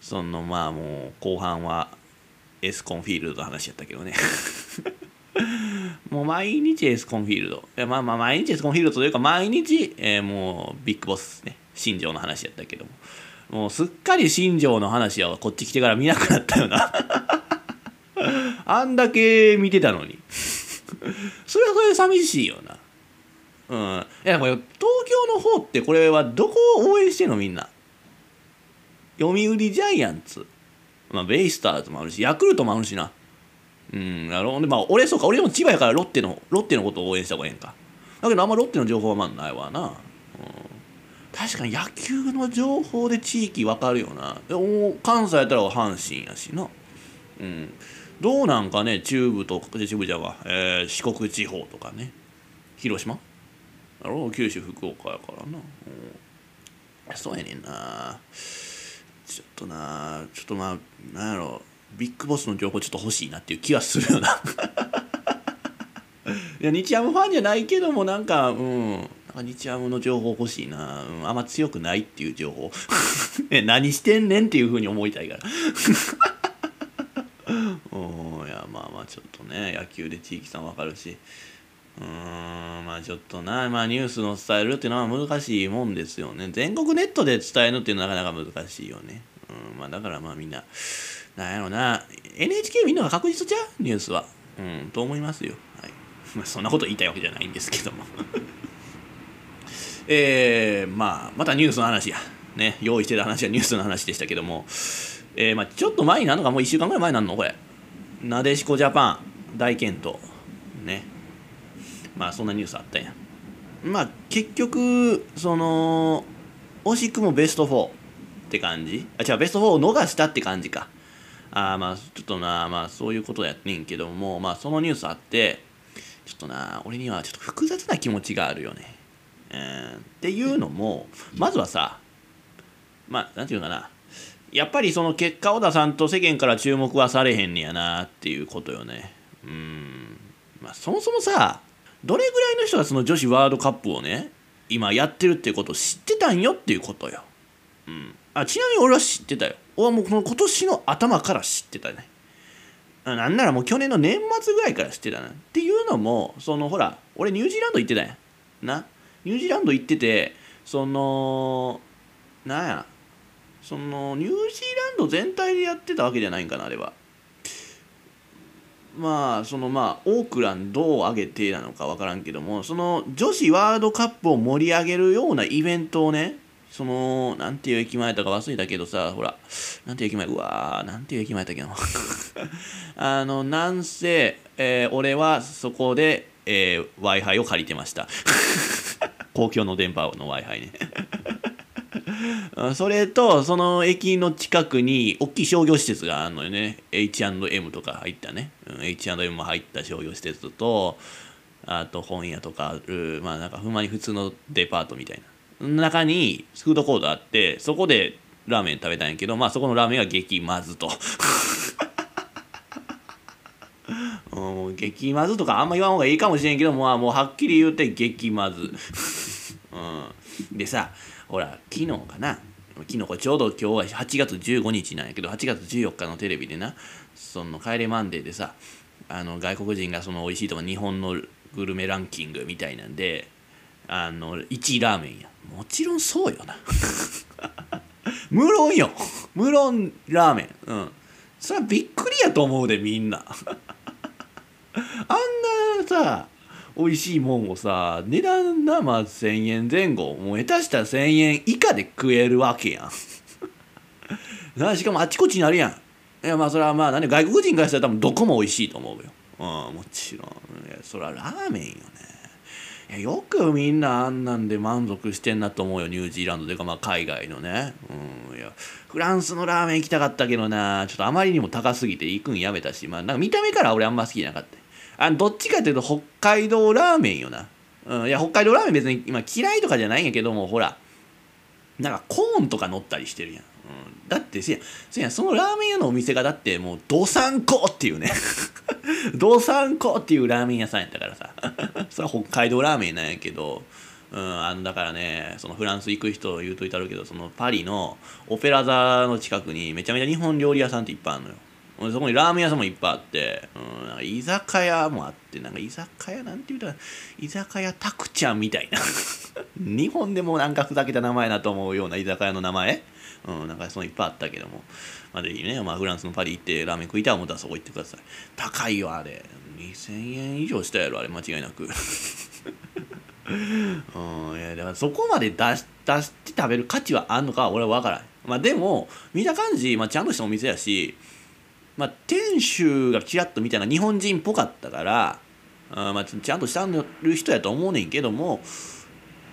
S1: そのまあもう後半はエスコンフィールドの話やったけどね もう毎日エスコンフィールド。いやまあまあ毎日エスコンフィールドというか毎日、えー、もうビッグボスね、新庄の話やったけども。もうすっかり新庄の話はこっち来てから見なくなったよな。あんだけ見てたのに。それはそれで寂しいよな。うん。いやこれ東京の方ってこれはどこを応援してんのみんな。読売ジャイアンツ。まあベイスターズもあるしヤクルトもあるしな。うんなるほど。まあ俺そうか俺でも千葉やからロッテのロッテのことを応援した方がええんか。だけどあんまロッテの情報はまあないわな、確かに野球の情報で地域わかるよな。関西やったら阪神やしな。うん。どうなんかね中部と中部じゃが、えー、四国地方とかね。広島？だろ？九州福岡やからな、そうやねんな。ちょっとなちょっとまあなんやろ。ビッグボスの情報ちょっと欲しいなっていう気はするよな。いや日ハムファンじゃないけどもなんかうん。なんか日ハムの情報欲しいな、うん、あんま強くないっていう情報。何してんねんっていうふうに思いたいから。うんいやまあまあちょっとね野球で地域さんわかるし。うーんまあちょっとな、まあ、ニュースの伝えるっていうのは難しいもんですよね。全国ネットで伝えるっていうのはなかなか難しいよね、うんまあ、だからまあみんななんやろな。NHK みんなが確実じゃんニュースは。うんと思いますよ、はい。まあ、そんなこと言いたいわけじゃないんですけども。えー、まあまたニュースの話や。ね用意してた話はニュースの話でしたけども。えー、まあちょっと前になるのか。もう1週間ぐらい前になるの？これ。なでしこジャパン。大健闘。ね。まあそんなニュースあったやん。まあ結局その惜しくもベスト4って感じ。あ違うベスト4を逃したって感じか。あまあちょっとなまあそういうことやってんけども。まあそのニュースあってちょっとな俺にはちょっと複雑な気持ちがあるよね、えー、っていうのもまずはさまあなんていうかな。やっぱりその結果を出さんと世間から注目はされへんねやなっていうことよね。うん。まあそもそもさどれぐらいの人がその女子ワールドカップをね今やってるっていうことを知ってたんよっていうことよ、うん、あちなみに俺は知ってたよ。俺はもうこの今年の頭から知ってたね。なんならもう去年の年末ぐらいから知ってたな。っていうのもそのほら俺ニュージーランド行ってたやん。な。ニュージーランド行っててそのなんやそのニュージーランド全体でやってたわけじゃないんかなあれは。まあそのまあオークランドを上げてなのか分からんけどもその女子ワールドカップを盛り上げるようなイベントをねそのなんていう駅前だか忘れたけどさほらなんていう駅前うわーなんていう駅前だっけな。あのなんせ、えー、俺はそこで、えー、w i f i を借りてました。公共の電波の w i f i ね それとその駅の近くに大きい商業施設があるのよね。H&M とか入ったね、うん、H&M も入った商業施設とあと本屋とかあるまあなんかほんまに普通のデパートみたいな。中にフードコートあってそこでラーメン食べたんやけどまあそこのラーメンが激まずと。もう激まずとかあんま言わん方がいいかもしれんけどまあもうはっきり言うて激まず、うん、でさほら昨日かな？昨日ちょうど今日は8月15日なんやけど8月14日のテレビでなその「帰れマンデー」でさあの外国人がその美味しいとか日本のグルメランキングみたいなんであの1位ラーメンや。もちろんそうよな。無論よ。無論ラーメン。うん。それはびっくりやと思うでみんな。あんなさ美味しいもんをさ値段なまあ1,000円前後もう下手したら1,000円以下で食えるわけやん。なしかもあちこちになるやん。いやまあそれはまあ何外国人からしたら多分どこも美味しいと思うよ。うんもちろん。いやそれはラーメンよね。いやよくみんなあんなんで満足してんなと思うよニュージーランドというかまあ海外のね。うんいやフランスのラーメン行きたかったけどな。ちょっとあまりにも高すぎて行くんやめたし。まあなんか見た目から俺あんま好きじゃなかった。あどっちかというと北海道ラーメンよな。うん、いや、北海道ラーメン別に今嫌いとかじゃないんやけども、ほら、なんかコーンとか乗ったりしてるやん。うん、だってせや、せや、そのラーメン屋のお店がだってもう、どさんこっていうね。どさんこっていうラーメン屋さんやったからさ。それは北海道ラーメンなんやけど、うん、あのだからねそのフランス行く人言うといたるけどそのパリのオペラ座の近くにめちゃめちゃ日本料理屋さんっていっぱいあるのよそこにラーメン屋さんもいっぱいあって、うん、なんか居酒屋もあってなんか居酒屋なんて言うたら居酒屋たくちゃんみたいな。日本でもなんかふざけた名前だと思うような居酒屋の名前。うん、なんかそのいっぱいあったけども、まあ、ぜひね、まあ、フランスのパリ行ってラーメン食いたい思ったらそこ行ってください。高いよあれ。2000円以上したやろあれ。間違いなく。うんいやだからそこまで出し出して食べる価値はあんのかは俺は分からん。まあでも見た感じ、まあ、ちゃんとしたお店やしまあ店主がちらっと見たのが日本人っぽかったからあまあちゃんとしたる人やと思うねんけども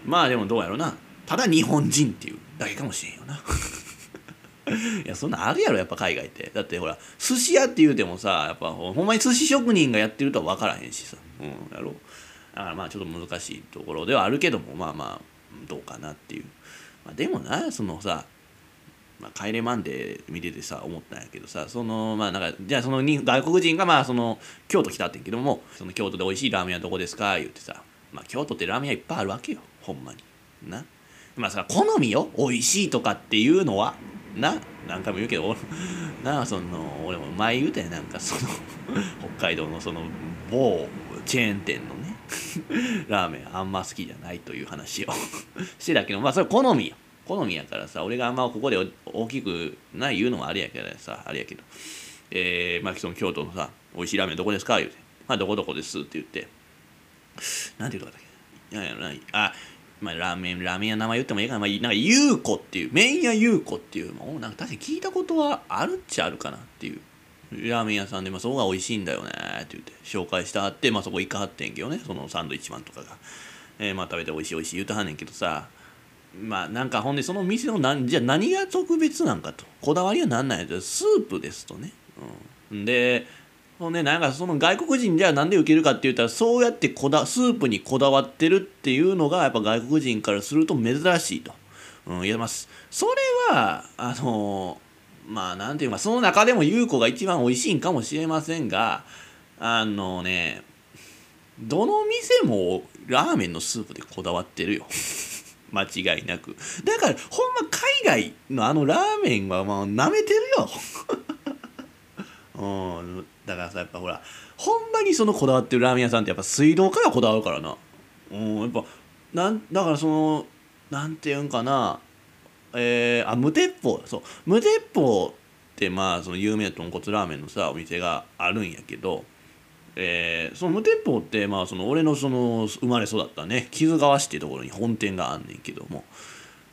S1: まあでもどうやろうな。ただ日本人っていうだけかもしれんよな。いやそんなあるやろやっぱ海外って。だってほら寿司屋って言うてもさやっぱほんまに寿司職人がやってるとは分からへんしさ。うんやろ。だからまあちょっと難しいところではあるけどもまあまあどうかなっていう、まあ、でもなそのさまあ、帰れマンデー見ててさ思ったんやけどさそのまあなんかじゃあそのに外国人がまあその京都来たってんけどもその京都で美味しいラーメン屋どこですか？言ってさまあ京都ってラーメン屋いっぱいあるわけよほんまに。な。まあさ好みよ。美味しいとかっていうのは。な。何回も言うけど なあその俺も前言うたやなんかその 北海道のその某チェーン店のね ラーメンあんま好きじゃないという話をしてたけどまあそれ好みよ。好みやからさ俺があんまここで大きくない言うのもあれやけどさあれやけど。えー、まあその京都のさ「美味しいラーメンどこですか?」言うて「まあどこどこです」って言って。なんて言うとかだっけ？いやいやあまあ、ラーメンラーメン屋名前言ってもいいかな,、まあ、なんか優子っていう麺屋優子っていうもうなんか確かに聞いたことはあるっちゃあるかなっていう。ラーメン屋さんで、まあ、そこが美味しいんだよねって言って。紹介してはって、まあ、そこ行かはってんけどね。そのサンドイッチマンとかが、えー、まあ食べて美味しい美味しい言うてはんねんけどさ。まあなんかほんでその店のなんじゃ何が特別なんかと。こだわりは何なんやと。スープですとね、うん、でほんでなんかその外国人じゃなんで受けるかって言ったらそうやってこだスープにこだわってるっていうのがやっぱ外国人からすると珍しいと、うん、言えますそれはあのまあなんていうかその中でも優子が一番美味しいんかもしれませんがあのねどの店もラーメンのスープでこだわってるよ。間違いなく。だからほんま海外のあのラーメンはもう舐めてるよ。うん。だからさやっぱほらほんまにそのこだわってるラーメン屋さんってやっぱ水道からこだわるからな。うん。やっぱなんだからそのなんていうんかな。えー、あ無鉄砲。そう。無鉄砲ってまあその有名な豚骨ラーメンのさお店があるんやけど。えー、その無鉄砲ってまあその俺のその生まれ育ったね木津川市っていうところに本店があんねんけども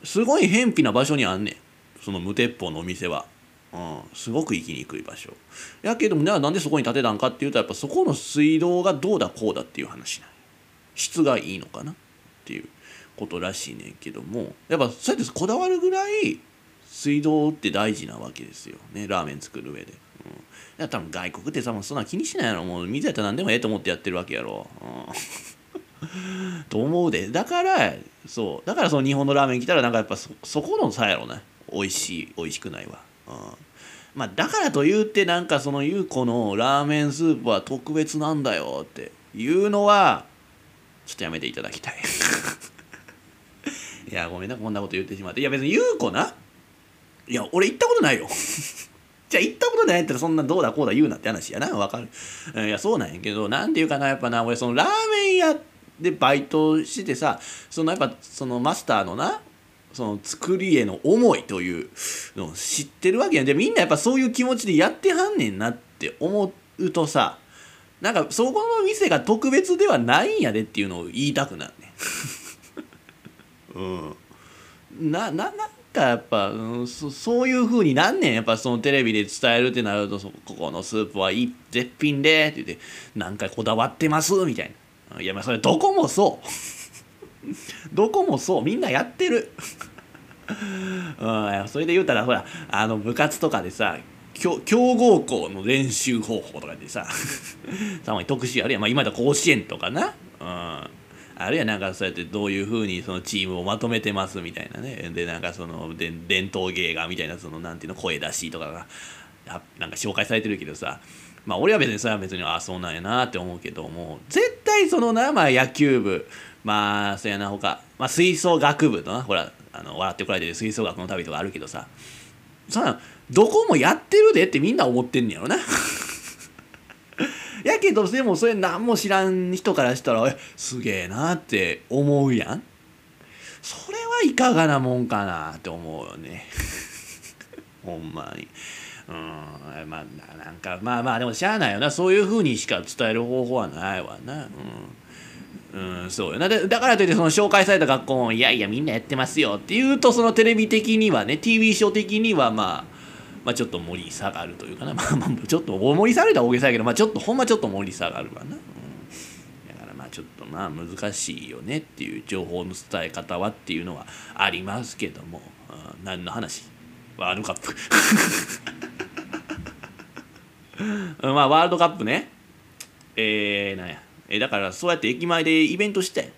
S1: すごい偏僻な場所にあんねん。その無鉄砲のお店は。うん、すごく行きにくい場所。やけどもじゃあなんでそこに建てたんかっていうとやっぱそこの水道がどうだこうだっていう話なん質がいいのかなっていうことらしいねんけどもやっぱそうやってこだわるぐらい水道って大事なわけですよね。ラーメン作る上で。うん、多分外国ってさもうそんな気にしないやろ。もう水やったら何でもええと思ってやってるわけやろ。うん、と思うで。だからそう。だからその日本のラーメン来たらなんかやっぱそそこの差やろね。美味しい美味しくないわ。うん。まあ、だからと言ってなんかその優子のラーメンスープは特別なんだよっていうのはちょっとやめていただきたい。いやごめんなこんなこと言ってしまって。いや別に優子な。いや俺行ったことないよ。じゃあ行ったことないったらそんなどうだこうだ言うなって話やな。わかる。いやそうなんやけどなんていうかなやっぱな俺そのラーメン屋でバイトしてさそのやっぱそのマスターのなその作りへの思いというのを知ってるわけやん。でみんなやっぱそういう気持ちでやってはんねんなって思うとさなんかそこの店が特別ではないんやでっていうのを言いたくなるね うん。なななかやっぱ、うん、そそういうふうになんねん。やっぱそのテレビで伝えるってなるとここのスープはいい絶品でって言って何回こだわってますみたいな。いやまあそれどこもそう。どこもそう。みんなやってる。うん、それで言うたらほらあの部活とかでさ強豪校の練習方法とかでさ たまに特集あるやん、まあ、今だ甲子園とかな、うん、あるいはなんかそうやってどういうふうにそのチームをまとめてますみたいなね。でなんかそので伝統芸がみたいなそのなんていうの声出しとかがなんか紹介されてるけどさ。まあ俺は別にそれは別にああそうなんやなって思うけども絶対そのなまあ野球部まあそやなほか、まあ、吹奏楽部のな。ほらあの笑ってこられてる吹奏楽の旅とかあるけどさ。そんどこもやってるでってみんな思ってんねやろな。やけどでもそれ何も知らん人からしたらすげえなって思うやん。それはいかがなもんかなって思うよね。ほんまに。うんまあなんかまあまあでもしゃあないよな。そういうふうにしか伝える方法はないわな。うん。うんそうよな。でだからといってその紹介された学校もいやいやみんなやってますよっていうとそのテレビ的にはね TV ショー的にはまあまあちょっと盛り下がるというかな。まあまあちょっと盛り下がるとは大げさやけどまあちょっとほんまちょっと盛り下がるわな、うん、だからまあちょっとまあ難しいよねっていう情報の伝え方はっていうのはありますけども、うん、何の話？ワールドカップ。まあワールドカップね。えー、なんや。えだからそうやって駅前でイベントして。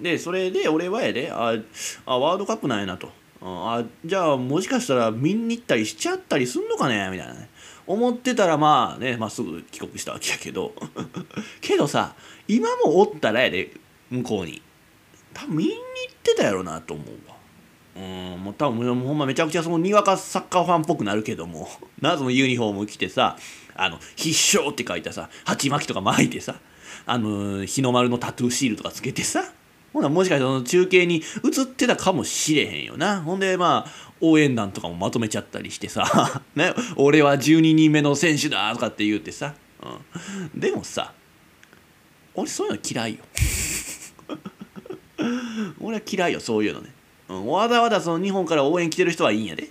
S1: でそれで俺はやでああワールドカップなんやなと。あじゃあもしかしたら見に行ったりしちゃったりすんのかね？みたいなね。思ってたらまあねまっすぐ帰国したわけやけど。けどさ今もおったらやで向こうに。多分見に行ってたやろなと思うわ。うん。もう多分ほんまめちゃくちゃそのにわかサッカーファンっぽくなるけども。なそのユニフォーム着てさあの必勝って書いたさ鉢巻きとか巻いてさあの日の丸のタトゥーシールとかつけてさほなもしかしたら中継に映ってたかもしれへんよな。ほんでまあ応援団とかもまとめちゃったりしてさ「ね、俺は12人目の選手だ」とかって言うてさ、うん、でもさ俺そういうの嫌いよ。俺は嫌いよそういうのね、うん、わざわざその日本から応援来てる人はいいんやで。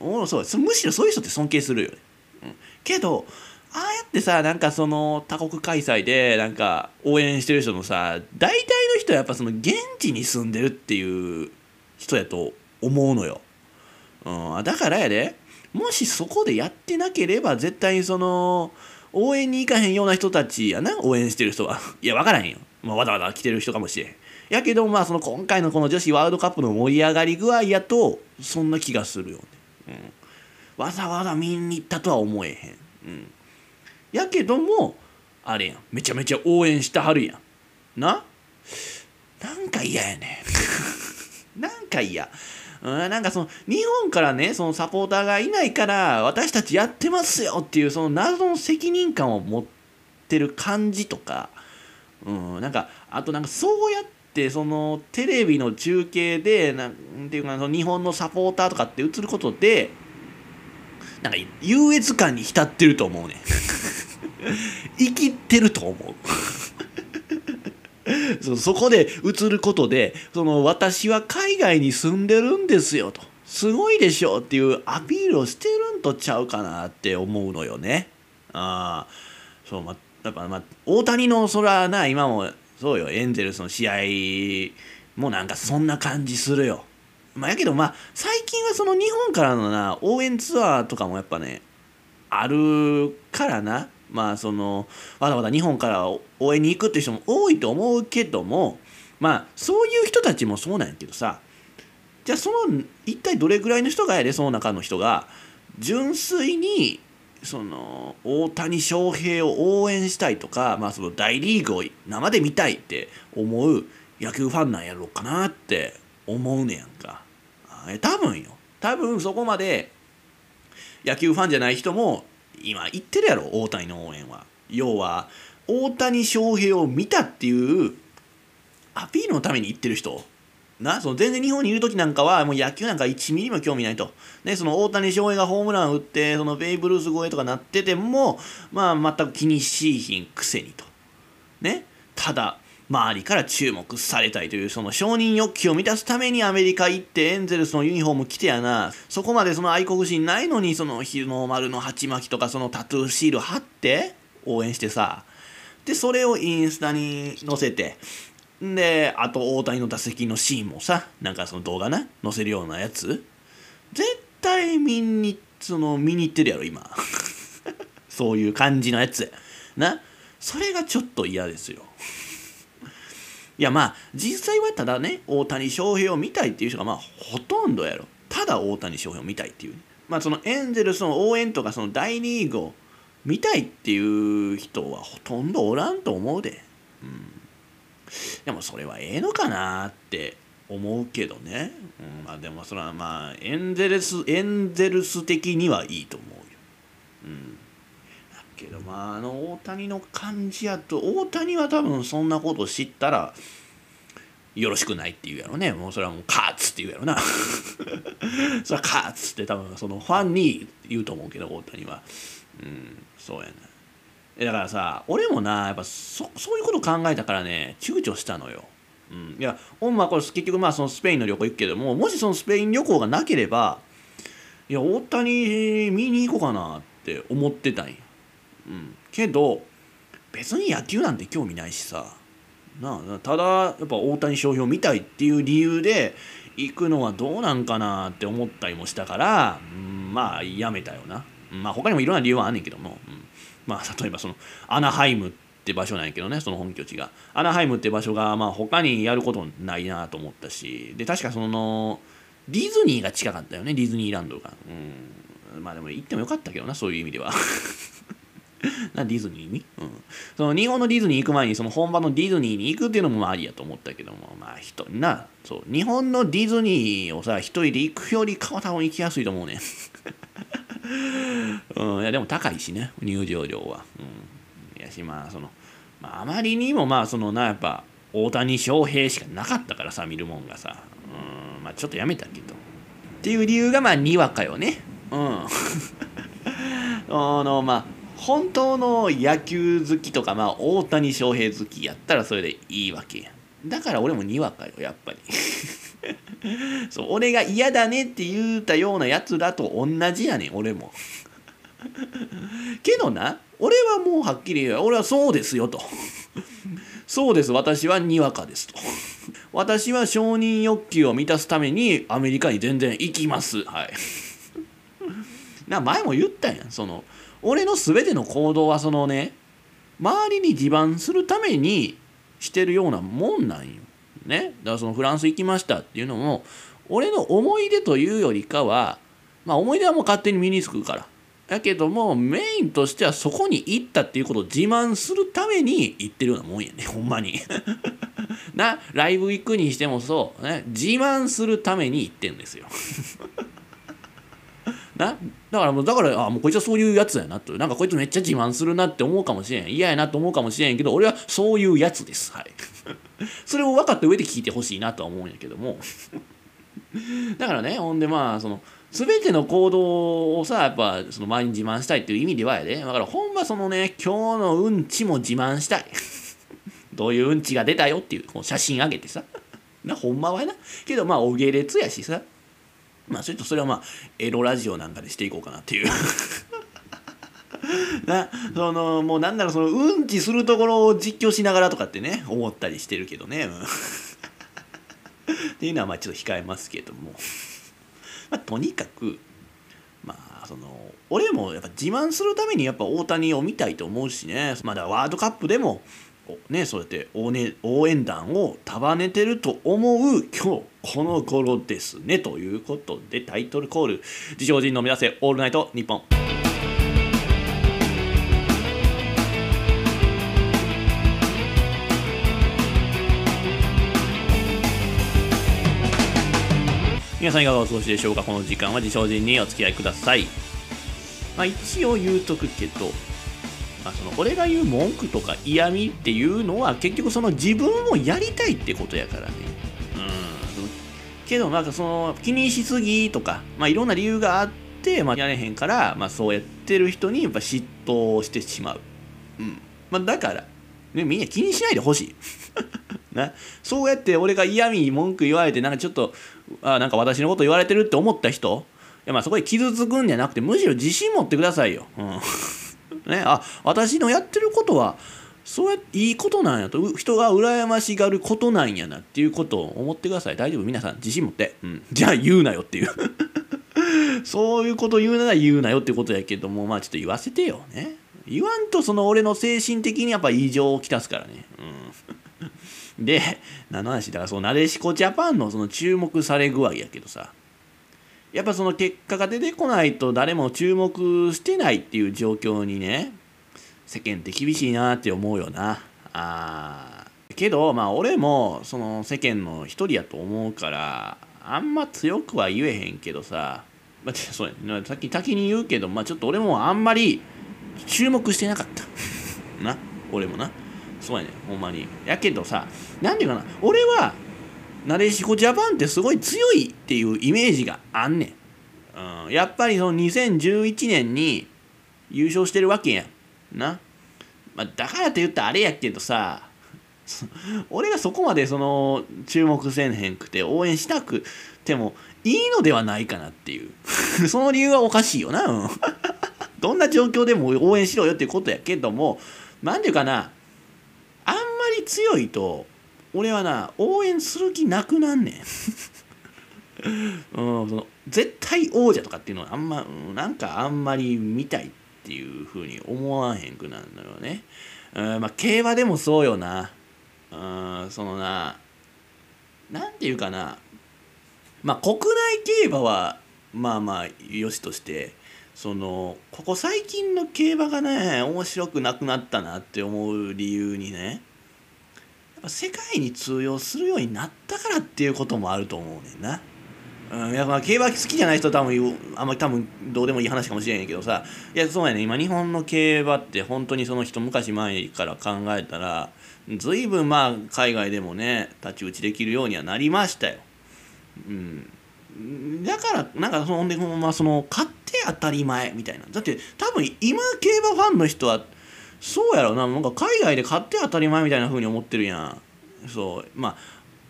S1: おそうむしろそういう人って尊敬するよね、うん、けどああやってさなんかその他国開催でなんか応援してる人のさ大体の人はやっぱその現地に住んでるっていう人やと思うのよ、うん、だからやでもしそこでやってなければ絶対にその応援に行かへんような人たちやな応援してる人は。いや分からへんよ、まあ、わざわざ来てる人かもしれん。やけどまあその今回のこの女子ワールドカップの盛り上がり具合やとそんな気がするよね、うん、わざわざ見に行ったとは思えへん、うん。やけどもあれやん。めちゃめちゃ応援してはるやん。な？なんか嫌やね なんか嫌。うんなんかその日本からねそのサポーターがいないから私たちやってますよっていうその謎の責任感を持ってる感じとか、うん、なんかあとなんかそうやってそのテレビの中継でなんていうかその日本のサポーターとかって映ることでなんか優越感に浸ってると思うね 生きてると思う そそこで映ることでその私は海外に住んでるんですよとすごいでしょっていうアピールをしてるんとちゃうかなって思うのよね。あそうまだからまあ大谷のそらな今もそうよエンゼルスの試合もなんかそんな感じするよ。まあやけどまあ最近はその日本からのな応援ツアーとかもやっぱねあるからな。まあそのわざわざ日本から応援に行くっていう人も多いと思うけどもまあそういう人たちもそうなんやけどさじゃあその一体どれぐらいの人がやでその中の人が純粋にその大谷翔平を応援したいとか、まあ、その大リーグを生で見たいって思う野球ファンなんやろうかなって思うねやんか。え多分よ。多分そこまで野球ファンじゃない人も今言ってるやろ大谷の応援は。要は大谷翔平を見たっていうアピールのために言ってる人。なその全然日本にいる時なんかはもう野球なんか1ミリも興味ないと、ね、その大谷翔平がホームラン打ってそのベイブルース超えとかなっててもまあ全く気にしいひんくせにと。ねただ周りから注目されたいというその承認欲求を満たすためにアメリカ行ってエンゼルスのユニフォーム着てやな。そこまでその愛国心ないのにその日の丸の鉢巻きとかそのタトゥーシール貼って応援してさ。でそれをインスタに載せて。であと大谷の打席のシーンもさなんかその動画な載せるようなやつ。絶対見にその見に行ってるやろ今。そういう感じのやつな。それがちょっと嫌ですよ。いやまあ実際はただね大谷翔平を見たいっていう人がまあほとんどやろ。ただ大谷翔平を見たいっていう、ね、まあそのエンゼルスの応援とかその大リーグを見たいっていう人はほとんどおらんと思うで、うん、でもそれはええのかなって思うけどね、うん、まあでもそれはまあエンゼルスエンゼルス的にはいいと思うよ、うん。けどまああの大谷の感じやと大谷は多分そんなこと知ったらよろしくないって言うやろねもうそれはもうカーツって言うやろな それはカーツって多分そのファンに言うと思うけど大谷はうんそうやなえだからさ俺もなやっぱそそういうこと考えたからね躊躇したのよ。うん、いやほんまこれ結局まあそのスペインの旅行行くけどももしそのスペイン旅行がなければいや大谷見に行こうかなって思ってたんや。うん、けど別に野球なんて興味ないしさ。なあただやっぱ大谷翔平を見たいっていう理由で行くのはどうなんかなって思ったりもしたから、うん、まあやめたよな。まあ他にもいろんな理由はあんねんけども、うん、まあ 例えばそのアナハイムって場所なんやけどねその本拠地が。アナハイムって場所がまあ他にやることないなと思ったし。で確かそのディズニーが近かったよねディズニーランドが。うんまあでも行ってもよかったけどなそういう意味では。なディズニーに、うん、その日本のディズニー行く前にその本場のディズニーに行くっていうのもありやと思ったけどもまあ一人な。そう。日本のディズニーをさ一人で行くよりかは多分行きやすいと思うね うん、いやでも高いしね。入場料は、うん、いやしまあその、まあ、あまりにもまあそのなやっぱ大谷翔平しかなかったからさ見るもんがさ、うん。まあ、ちょっとやめたけど。っていう理由がまあにわかよね。うん。あのまあ本当の野球好きとか、まあ、大谷翔平好きやったらそれでいいわけやだから俺もにわかよやっぱり。そう俺が嫌だねって言うたようなやつらと同じやねん俺も。けどな俺はもうはっきり言う俺はそうですよと。そうです私はにわかですと。私は承認欲求を満たすためにアメリカに全然行きます。はい。な前も言ったやんその俺の全ての行動はそのね周りに自慢するためにしてるようなもんなんよ。ね。だからそのフランス行きましたっていうのも俺の思い出というよりかはまあ思い出はもう勝手に身につくから。だけどもメインとしてはそこに行ったっていうことを自慢するために行ってるようなもんやねほんまに なライブ行くにしてもそうね自慢するために行ってんですよ なだからもうだからあもうこいつはそういうやつやなと。なんかこいつめっちゃ自慢するなって思うかもしれん。嫌やなと思うかもしれんけど俺はそういうやつです。はい。それを分かった上で聞いてほしいなとは思うんやけども。だからねほんでまあその全ての行動をさやっぱその周りに自慢したいっていう意味ではやで。だからほんまそのね今日のうんちも自慢したい。どういううんちが出たよっていうこう写真あげてさ。なほんまはな。けどまあお下劣やしさ。まあそれとそれはまあエロラジオなんかでしていこうかなっていう。なそのもうなんだろうそのうんちするところを実況しながらとかってね思ったりしてるけどね、うん、っていうのはまあちょっと控えますけども、まあ、とにかくまあその俺もやっぱ自慢するためにやっぱ大谷を見たいと思うしね。まだワールドカップでもね、そうやって応,、援団を束ねてると思う今日この頃ですねということでタイトルコール自称人の目指せオールナイトニッポン。皆さんいかがお過ごしでしょうか？この時間は自称人にお付き合いください。まあ一応言うとくけどまあ、その俺が言う文句とか嫌味っていうのは結局その自分をやりたいってことやからね。うん。けどなんかその気にしすぎとか、まあ、いろんな理由があって、まあ、やれへんから、まあ、そうやってる人にやっぱ嫉妬してしまう。うん。まあ、だから、ね、みんな気にしないでほしい。なそうやって俺が嫌味文句言われてなんかちょっとあなんか私のこと言われてるって思った人いやまあそこで傷つくんじゃなくてむしろ自信持ってくださいよ。うんね、あ私のやってることはそうやっていいことなんやと。人が羨ましがることなんやなっていうことを思ってください。大丈夫？皆さん自信持って、うん、じゃあ言うなよっていう。そういうこと言うなら言うなよってことやけどもまあちょっと言わせてよ。ね。言わんとその俺の精神的にやっぱ異常をきたすからね。うん。で何の話？だからそのなでしこジャパンのその注目され具合やけどさ。やっぱその結果が出てこないと誰も注目してないっていう状況にね世間って厳しいなって思うよな。あけどまあ俺もその世間の一人やと思うからあんま強くは言えへんけどさ、まあ、そうや、ね、さっき先に言うけど、まあ、ちょっと俺もあんまり注目してなかった。な？俺もな？そうやね。ほんまに。やけどさ何て言うかな。俺はなでしこジャパンってすごい強いっていうイメージがあんねん。うん、やっぱりその2011年に優勝してるわけやん。な。まあ、だからと言ったらあれやけどさ 俺がそこまでその注目せんへんくて応援しなくてもいいのではないかなっていう その理由はおかしいよな、うん、どんな状況でも応援しろよっていうことやけども何ていうかなあんまり強いと俺はな応援する気なくなんねん うん、その絶対王者とかっていうのはあんま、なんかあんまり見たいっていうふうに思わへんくなるのよね。うん、まあ競馬でもそうよな。うん、そのな、なんていうかな。まあ国内競馬はまあまあよしとして、そのここ最近の競馬がね面白くなくなったなって思う理由にねぱ世界に通用するようになったからっていうこともあると思うねんな。うん、いやまあ競馬好きじゃない人多分あんまり多分どうでもいい話かもしれんけどさいやそうやね今日本の競馬って本当にその一昔前から考えたら随分まあ海外でもね太刀打ちできるようにはなりましたよ。うん、だからなんかそんでまあその勝って当たり前みたいなだって多分今競馬ファンの人はそうやろな。なんか海外で勝って当たり前みたいな風に思ってるやん。そう。まあ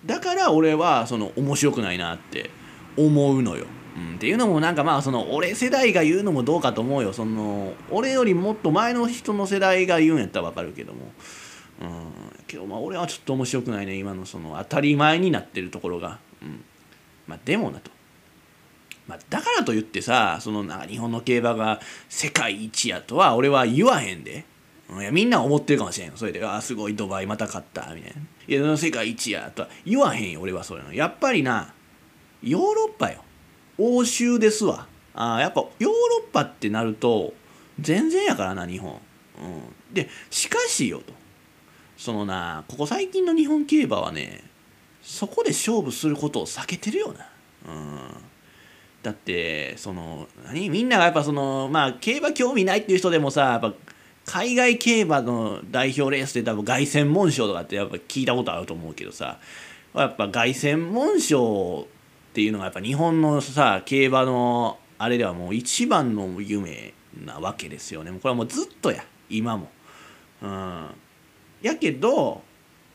S1: だから俺はその面白くないなって思うのよ。うん、っていうのもなんかまあその俺世代が言うのもどうかと思うよ。その俺よりもっと前の人の世代が言うんやったら分かるけども、うん、けどまあ俺はちょっと面白くないね。今のその当たり前になってるところが、うん、まあでもなと、まあ、だからといってさそのな日本の競馬が世界一やとは俺は言わへんで。いやみんな思ってるかもしれんそれで「ああすごいドバイまた勝った」みたいな「いや世界一や」とは言わへんよ俺はそれの。やっぱりなヨーロッパよ。欧州ですわ。あやっぱヨーロッパってなると全然やからな日本、うん、でしかしよと。そのなここ最近の日本競馬はねそこで勝負することを避けてるよな、うん、だってその何？みんながやっぱそのまあ競馬興味ないっていう人でもさやっぱ海外競馬の代表レースで多分凱旋門賞とかってやっぱ聞いたことあると思うけどさやっぱ凱旋門賞っていうのがやっぱ日本のさ競馬のあれではもう一番の夢なわけですよね。これはもうずっとや。今も。うん、やけど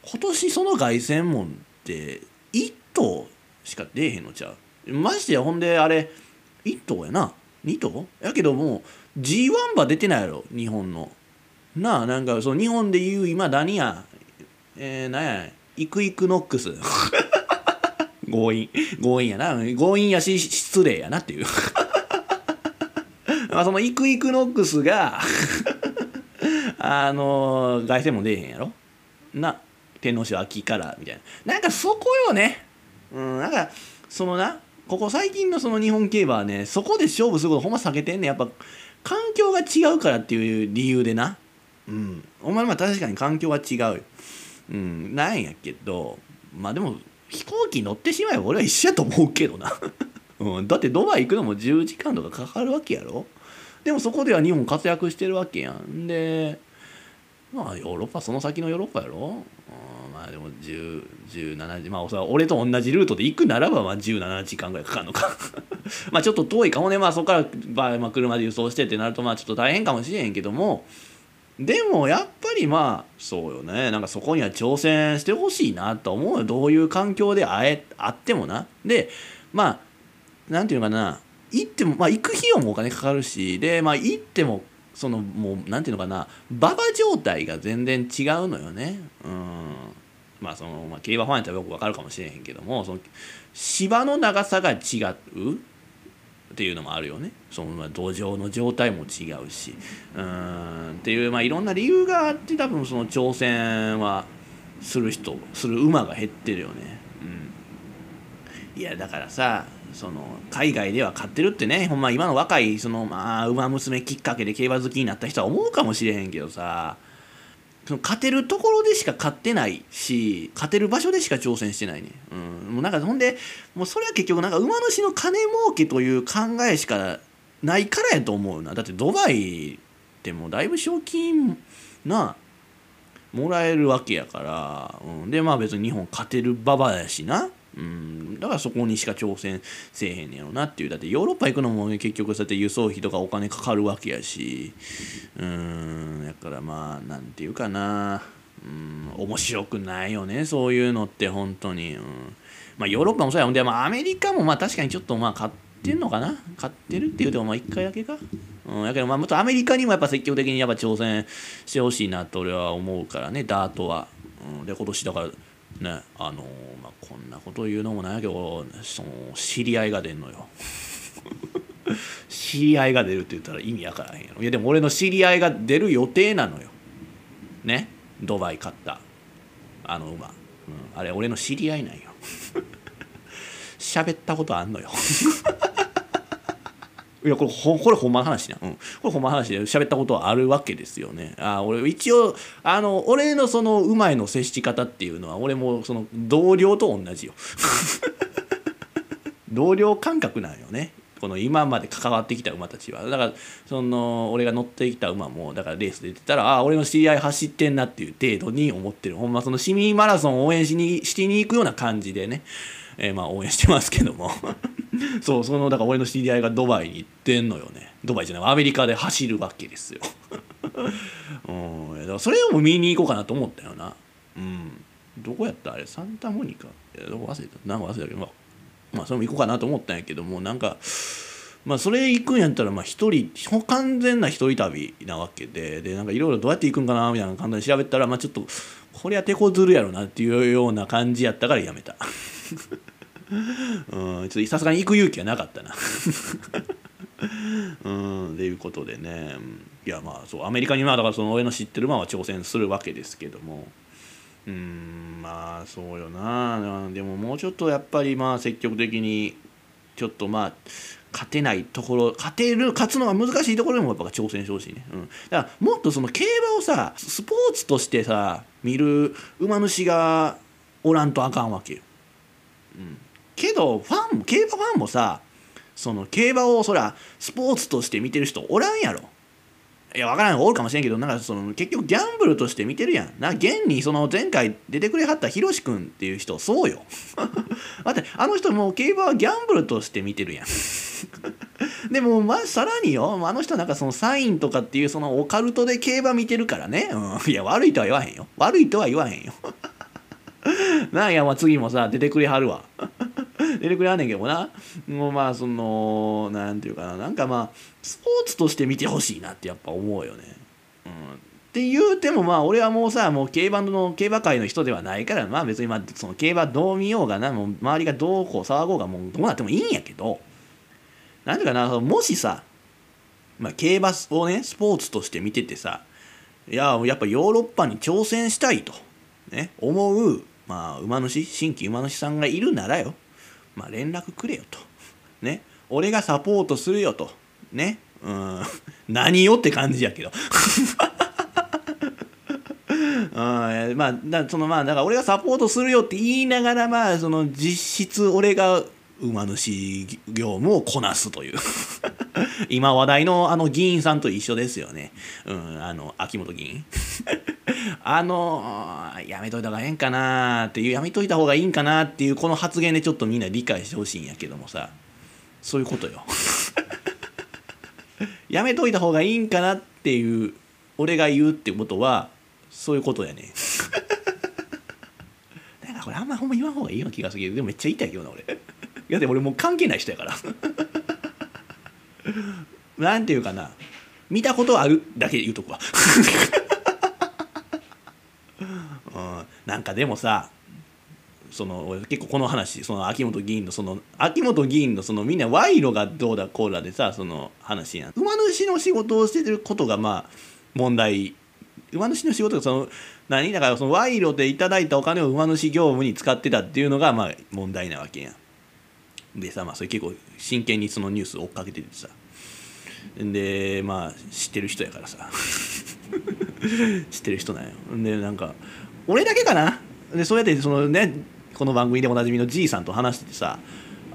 S1: 今年その凱旋門って1頭しか出えへんのちゃう。ましてやほんであれ1頭やな。2頭？やけどもう G1 馬出てないやろ日本の。なあなんかその日本でいう今何やえー、何やイクイクノックス。強引。強引やな。強引やし失礼やなっていう。まあそのイクイクノックスが あの凱旋も出えへんやろ？な天皇賞秋からみたいな。なんかそこよね。うんなんかそのなここ最近のその日本競馬はねそこで勝負することほんま避けてんねやっぱ環境が違うからっていう理由でな。うん。お前は確かに環境は違うよ。うん。なんやけどまあでも飛行機乗ってしまえば俺は一緒やと思うけどな、うん、だってドバイ行くのも10時間とかかかるわけやろ。でもそこでは日本活躍してるわけやん。でまあヨーロッパその先のヨーロッパやろ、うん、まあでも17時まあ俺と同じルートで行くならばまあ17時間ぐらいかかるのか。まあちょっと遠いかもね。まあそこから、まあ、車で輸送してってなるとまあちょっと大変かもしれへんけども。でもやっぱりまあそうよね。なんかそこには挑戦してほしいなと思うよ。どういう環境であえあってもな。でまあなんていうのかな。行ってもまあ行く費用もお金かかるし。でまあ行ってもそのもうなんていうのかな。馬場状態が全然違うのよね。うん。まあその、まあ、競馬ファンやったらよくわかるかもしれへんけどもその芝の長さが違う。っていうのもあるよね。その、まあ、土壌の状態も違うし。うんっていう、まあ、いろんな理由があって多分その挑戦はする人する馬が減ってるよね。うん、いやだからさその海外では買ってるってねほんま今の若いそのまあ馬娘きっかけで競馬好きになった人は思うかもしれへんけどさその勝てるところでしか勝ってないし勝てる場所でしか挑戦してないね、うん、もうなんかほんでもうそれは結局なんか馬主の金儲けという考えしかないからやと思うな。だってドバイってもうだいぶ賞金なもらえるわけやから、うん、でまあ別に日本勝てる馬場やしな、うん、だからそこにしか挑戦せえへんねやろなっていう。だってヨーロッパ行くのも、ね、結局そうやって輸送費とかお金かかるわけやし。うん。だからまあなんていうかな。うん。面白くないよねそういうのって本当に、うん。まあ、ヨーロッパもそうや。もんで、まあ、アメリカもまあ確かにちょっとまあ買ってんのかな？買ってるっていうとまあ1回だけか？うん、やけどまあもっとアメリカにもやっぱ積極的にやっぱ挑戦してほしいなと俺は思うからねダートは、うん、で今年だからねあのまあ、こんなこと言うのもないけどその知り合いが出んのよ。知り合いが出るって言ったら意味わからへんやろ。いやでも俺の知り合いが出る予定なのよ。ね？ドバイ買った。あの馬、うん、あれ俺の知り合いなんよ。喋ったことあんのよ。いやこれほこれほんまの話な、うん、これほんまの話で喋ったことはあるわけですよね。あ俺一応あの俺のその馬への接し方っていうのは俺もその同僚と同じよ。同僚感覚なんよね。この今まで関わってきた馬たちは。だからその俺が乗ってきた馬もだからレース出てたらああ俺の知り合い走ってんなっていう程度に思ってる。ほんまその市民マラソンを応援しにしに行くような感じでね。えー、まあ応援してますけども。そうそのだから俺の知り合いがドバイに行ってんのよね。ドバイじゃないアメリカで走るわけですよ。うんだからそれを見に行こうかなと思ったよな。うん。どこやったあれ？サンタモニカ？どこ忘れた。なんか忘れたけどまあ、まあ、それも行こうかなと思ったんやけどもなんかまあそれ行くんやったらまあ一人完全な一人旅なわけで。でなんかいろいろどうやって行くんかなみたいな感じで調べたらまあちょっとこれは手こずるやろなっていうような感じやったからやめた。うんちょっとさすがに行く勇気はなかったな。うんっていうことでね。いやまあそうアメリカにまあだからその俺の知ってる馬は挑戦するわけですけども。うんまあそうよな。でももうちょっとやっぱりまあ積極的にちょっとまあ勝てないところ勝てる勝つのが難しいところでもやっぱ挑戦してほしいね、うん、だからもっとその競馬をさスポーツとしてさ見る馬主がおらんとあかんわけよ、けどファンも競馬ファンもさその競馬をそらスポーツとして見てる人おらんやろ。いや分からん方おるかもしれんけどなんかその結局ギャンブルとして見てるやん。な現にその前回出てくれはったひろし君っていう人そうよ。待ってあの人もう競馬はギャンブルとして見てるやん。でもまあさらによ。あの人なんかそのサインとかっていうそのオカルトで競馬見てるからね、うん、いや悪いとは言わへんよ。悪いとは言わへんよ。なんやまあ次もさ出てくれはるわ。出てくれはんねんけどな。もうまあそのなんていうかな。なんかまあスポーツとして見てほしいなってやっぱ思うよね。うん、って言うてもまあ俺はもうさもう競馬の競馬界の人ではないからまあ別にまあその競馬どう見ようがなもう周りがどうこう騒ごうがもうどうなってもいいんやけど。なんていうかなもしさ、まあ、競馬をねスポーツとして見ててさいややっぱヨーロッパに挑戦したいと、ね、思う、まあ、馬主新規馬主さんがいるならよまあ、連絡くれよと。ね。俺がサポートするよと。ね。うん。何よって感じやけど。うん、まあそのまあだから俺がサポートするよって言いながらまあその実質俺が馬主業務をこなすという 今話題のあの議員さんと一緒ですよね。うん、あの秋元議員あのやめといた方がええんかなっていうやめといた方がいいんかなっていうこの発言でちょっとみんな理解してほしいんやけどもさ。そういうことよ。やめといた方がいいんかなっていう俺が言うってことはそういうことやね。だからこれあんまほんま言わん方がいいような気がするけどでもめっちゃ言いたいけどな俺。いやでも俺もう関係ない人やから。なんていうかな。見たことあるだけ言うとこはなんかでもさその結構この話その秋元議員のその秋元議員のそのみんな賄賂がどうだこうだでさその話やん。馬主の仕事をしてることがまあ問題。馬主の仕事がその何？だからその賄賂でいただいたお金を馬主業務に使ってたっていうのがまあ問題なわけやん。でさまあそれ結構真剣にそのニュース追っかけててさ。でまあ知ってる人やからさ。知ってる人なんよ。でなんか俺だけかな？でそうやってそのねこの番組でおなじみのじいさんと話しててさ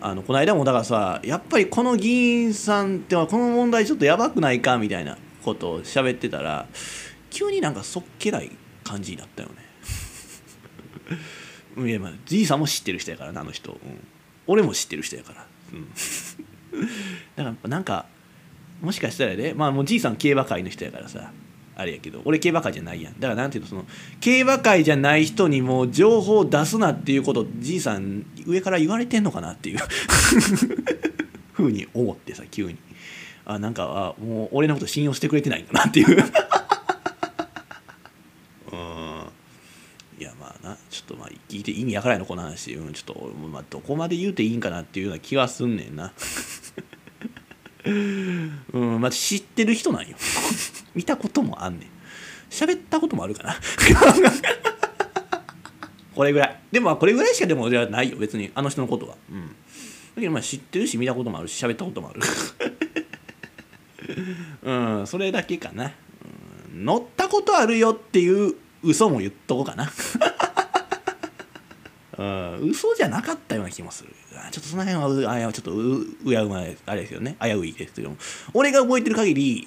S1: あのこの間もだからさやっぱりこの議員さんってこの問題ちょっとやばくないかみたいなことを喋ってたら急になんかそっけない感じになったよね。いやまあじいさんも知ってる人やからなあの人、うん、俺も知ってる人やから、うん、だからなんかもしかしたらねまあもうじいさん競馬界の人やからさあれやけど俺競馬界じゃないやん。だからなんていうのその競馬界じゃない人にもう情報を出すなっていうことじいさん上から言われてんのかなっていう。ふうに思ってさ急に。あなんかあもう俺のこと信用してくれてないんかなっていう。うん。いやまあなちょっとまあ聞いて意味わからないのこの話、うん、ちょっと、まあ、どこまで言うていいんかなっていうような気はすんねんな うんまあ知ってる人なんよ。見たこともあんねん。喋ったこともあるかな。これぐらい。でもこれぐらいしかでもじゃないよ。別にあの人のことは。うん。だけどまあ知ってるし見たこともあるし喋ったこともある。うんそれだけかな、うん、乗ったことあるよっていう嘘も言っとこうかなうん、嘘じゃなかったような気もする。ちょっとその辺は、あやちょっとう、うやうまい、あれですよね。危ういですけども。俺が覚えてる限り、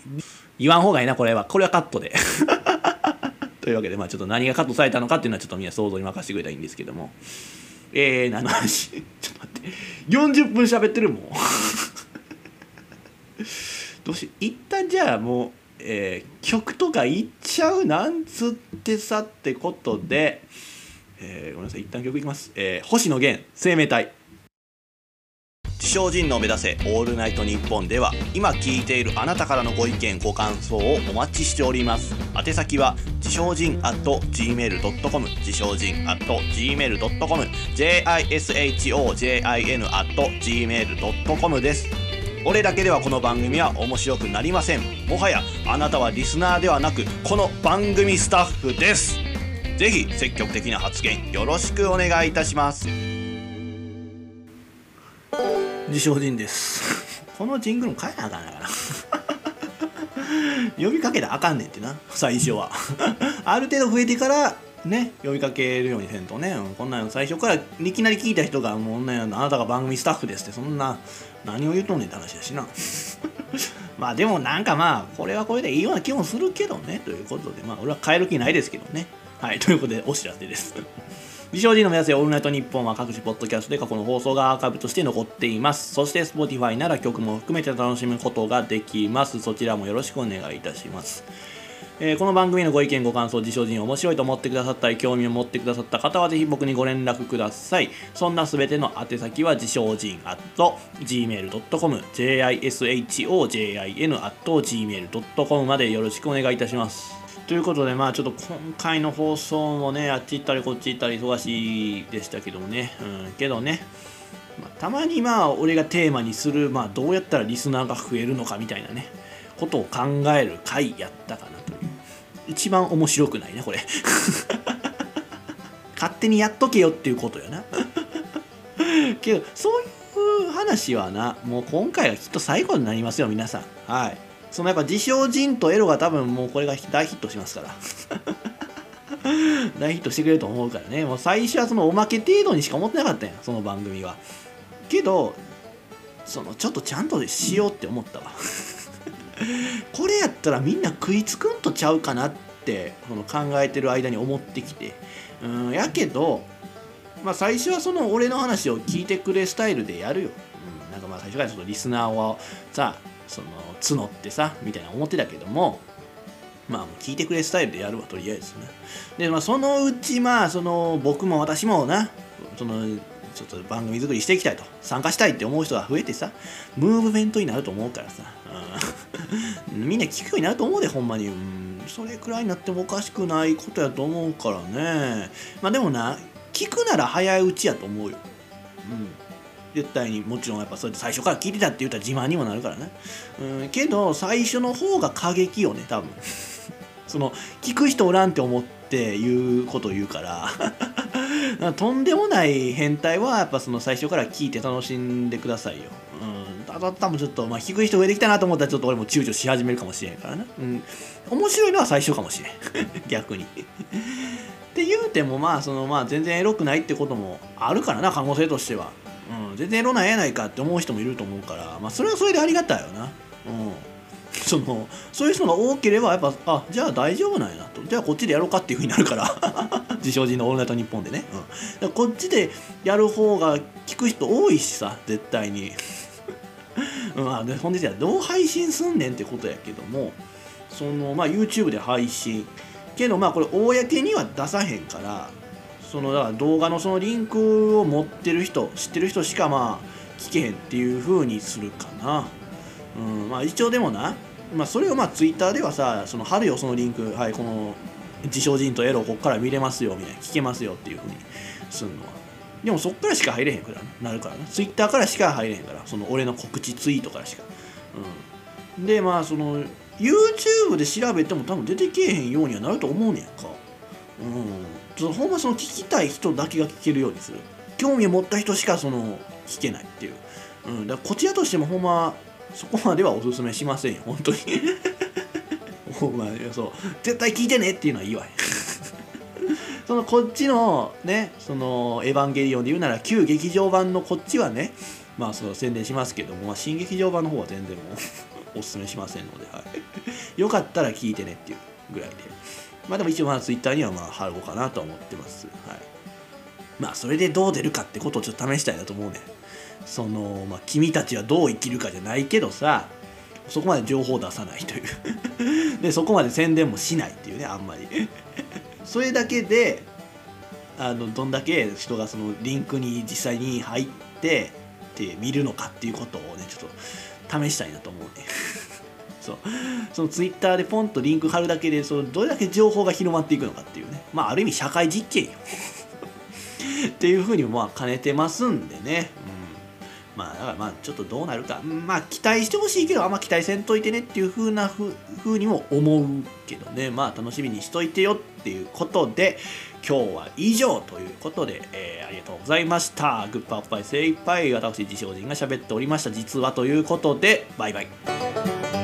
S1: 言わん方がいいな、これは。これはカットで。というわけで、まあちょっと何がカットされたのかっていうのはちょっとみんな想像に任せてくれたらいいんですけども。えー、何の話？ちょっと待って。40分喋ってるもん。どうしよう一旦じゃあもう、えー、曲とかいっちゃう？なんつってさってことで、えー、ごめんなさい。一旦曲いきます、えー、星野源生命体。自称人の目指せオールナイトニッポンでは今聞いているあなたからのご意見ご感想をお待ちしております。宛先は自称人 at gmail.com 自称人 at gmail.com jishojin at gmail.com です。俺だけではこの番組は面白くなりません。もはやあなたはリスナーではなくこの番組スタッフです。ぜひ積極的な発言よろしくお願いいたします。自称人です。このジングルも変えなあかんなから。呼びかけたらあかんねんってな最初は。ある程度増えてからね呼びかけるようにせんとね、うん、こんなの最初からいきなり聞いた人がもうねあなたが番組スタッフですって。そんな何を言うとんねんって話だしな。まあでもなんかまあこれはこれでいいような気もするけどね。ということでまあ俺は変える気ないですけどねはい、ということでお知らせです。美少人の目指せオールナイトニッポンは各種ポッドキャストで過去の放送がアーカイブとして残っています。そして Spotify なら曲も含めて楽しむことができます。そちらもよろしくお願いいたします。えー、この番組のご意見ご感想自称人面白いと思ってくださったり興味を持ってくださった方はぜひ僕にご連絡くださいそんなすべての宛先は自称人 at gmail.com jishojin at gmail.com までよろしくお願いいたしますということでまあちょっと今回の放送もねあっち行ったりこっち行ったり忙しいでしたけどもね、うん、けどね、まあ、たまにまあ俺がテーマにする、まあ、どうやったらリスナーが増えるのかみたいなねことを考える回やったかなという。一番面白くないねこれ。勝手にやっとけよっていうことやな。けどそういう話はなもう今回はきっと最後になりますよ皆さん。はい。そのやっぱ自称人とエロが多分もうこれが大ヒットしますから。大ヒットしてくれると思うからね。もう最初はそのおまけ程度にしか思ってなかったんや。その番組は。けどそのちょっとちゃんとしようって思ったわ。これやったらみんな食いつくんとちゃうかなってその考えてる間に思ってきて。うんやけどまあ最初はその俺の話を聞いてくれスタイルでやるよ、うん、なんかまあ最初からちょっとリスナーをさその募ってさみたいな思ってたけどもまあ聞いてくれスタイルでやるわとりあえずねでまあそのうちまあその僕も私もなそのちょっと番組作りしていきたいと。参加したいって思う人が増えてさムーブメントになると思うからさ、うん、みんな聞くようになると思うでほんまに、うん、それくらいになってもおかしくないことやと思うからね。まあでもな聞くなら早いうちやと思うよ、うん、絶対にもちろんやっぱそれで最初から聞いてたって言ったら自慢にもなるからね。うんけど最初の方が過激よね多分。その聞く人おらんって思って言うこと言うから。とんでもない変態はやっぱその最初から聞いて楽しんでくださいよ。うんただ多分ちょっとまあ聞く人増えてきたなと思ったらちょっと俺も躊躇し始めるかもしれんからなうん。面白いのは最初かもしれん。逆に。って言うてもまあそのまあ全然エロくないってこともあるからな可能性としてはうん、全然エロなんやないかって思う人もいると思うから、まあ、それはそれでありがたいよな、うん、そのそういう人が多ければやっぱあじゃあ大丈夫なんやなと。じゃあこっちでやろうかっていうふうになるから。自称人の「オールナイトニッポン」でね、うん、こっちでやる方が聞く人多いしさ絶対に。ま あでほんでじゃあどう配信すんねんってことやけどもそのまあ YouTube で配信。けどまあこれ公には出さへんからそのだから動画のそのリンクを持ってる人知ってる人しかまあ聞けへんっていう風にするかな。うんまあ一応でもなまあそれをまあ Twitter ではさその貼るよそのリンク。はいこの自称人とエロこっから見れますよみたいな聞けますよっていう風にするのは。でもそっからしか入れへんからなるからな。Twitter からしか入れへんからその俺の告知ツイートからしか。うん。でまあその YouTube で調べても多分出てけえへんようにはなると思うねんか。うん。ほんまその聞きたい人だけが聞けるようにする。興味を持った人しかその聞けないっていう、うん、だからこちらとしてもほんまそこまではおすすめしませんよ。本当に。ほんまに。そう。絶対聞いてねっていうのはいいわ そのこっちのねその「エヴァンゲリオン」で言うなら旧劇場版のこっちはねまあその宣伝しますけども、まあ、新劇場版の方は全然もう おすすめしませんので、はい、よかったら聞いてねっていうぐらいで。まあでも一応まあツイッターにはまあ貼ろうかなと思ってます。はい。まあそれでどう出るかってことをちょっと試したいなと思うねそのまあ君たちはどう生きるかじゃないけどさそこまで情報を出さないという。でそこまで宣伝もしないっていうねあんまり。それだけであのどんだけ人がそのリンクに実際に入ってって見るのかっていうことをねちょっと試したいなと思うねそう。そのツイッターでポンとリンク貼るだけでそのどれだけ情報が広まっていくのかっていうね。まあある意味社会実験よ。っていうふうにまあ兼ねてますんでね、うん、まあだからまあちょっとどうなるか。まあ期待してほしいけどあんま期待せんといてねっていうふうなふうにも思うけどね。まあ楽しみにしといてよっていうことで今日は以上ということで、えー、ありがとうございました。グッパッパイ精一杯私自称人が喋っておりました。実はということでバイバイ。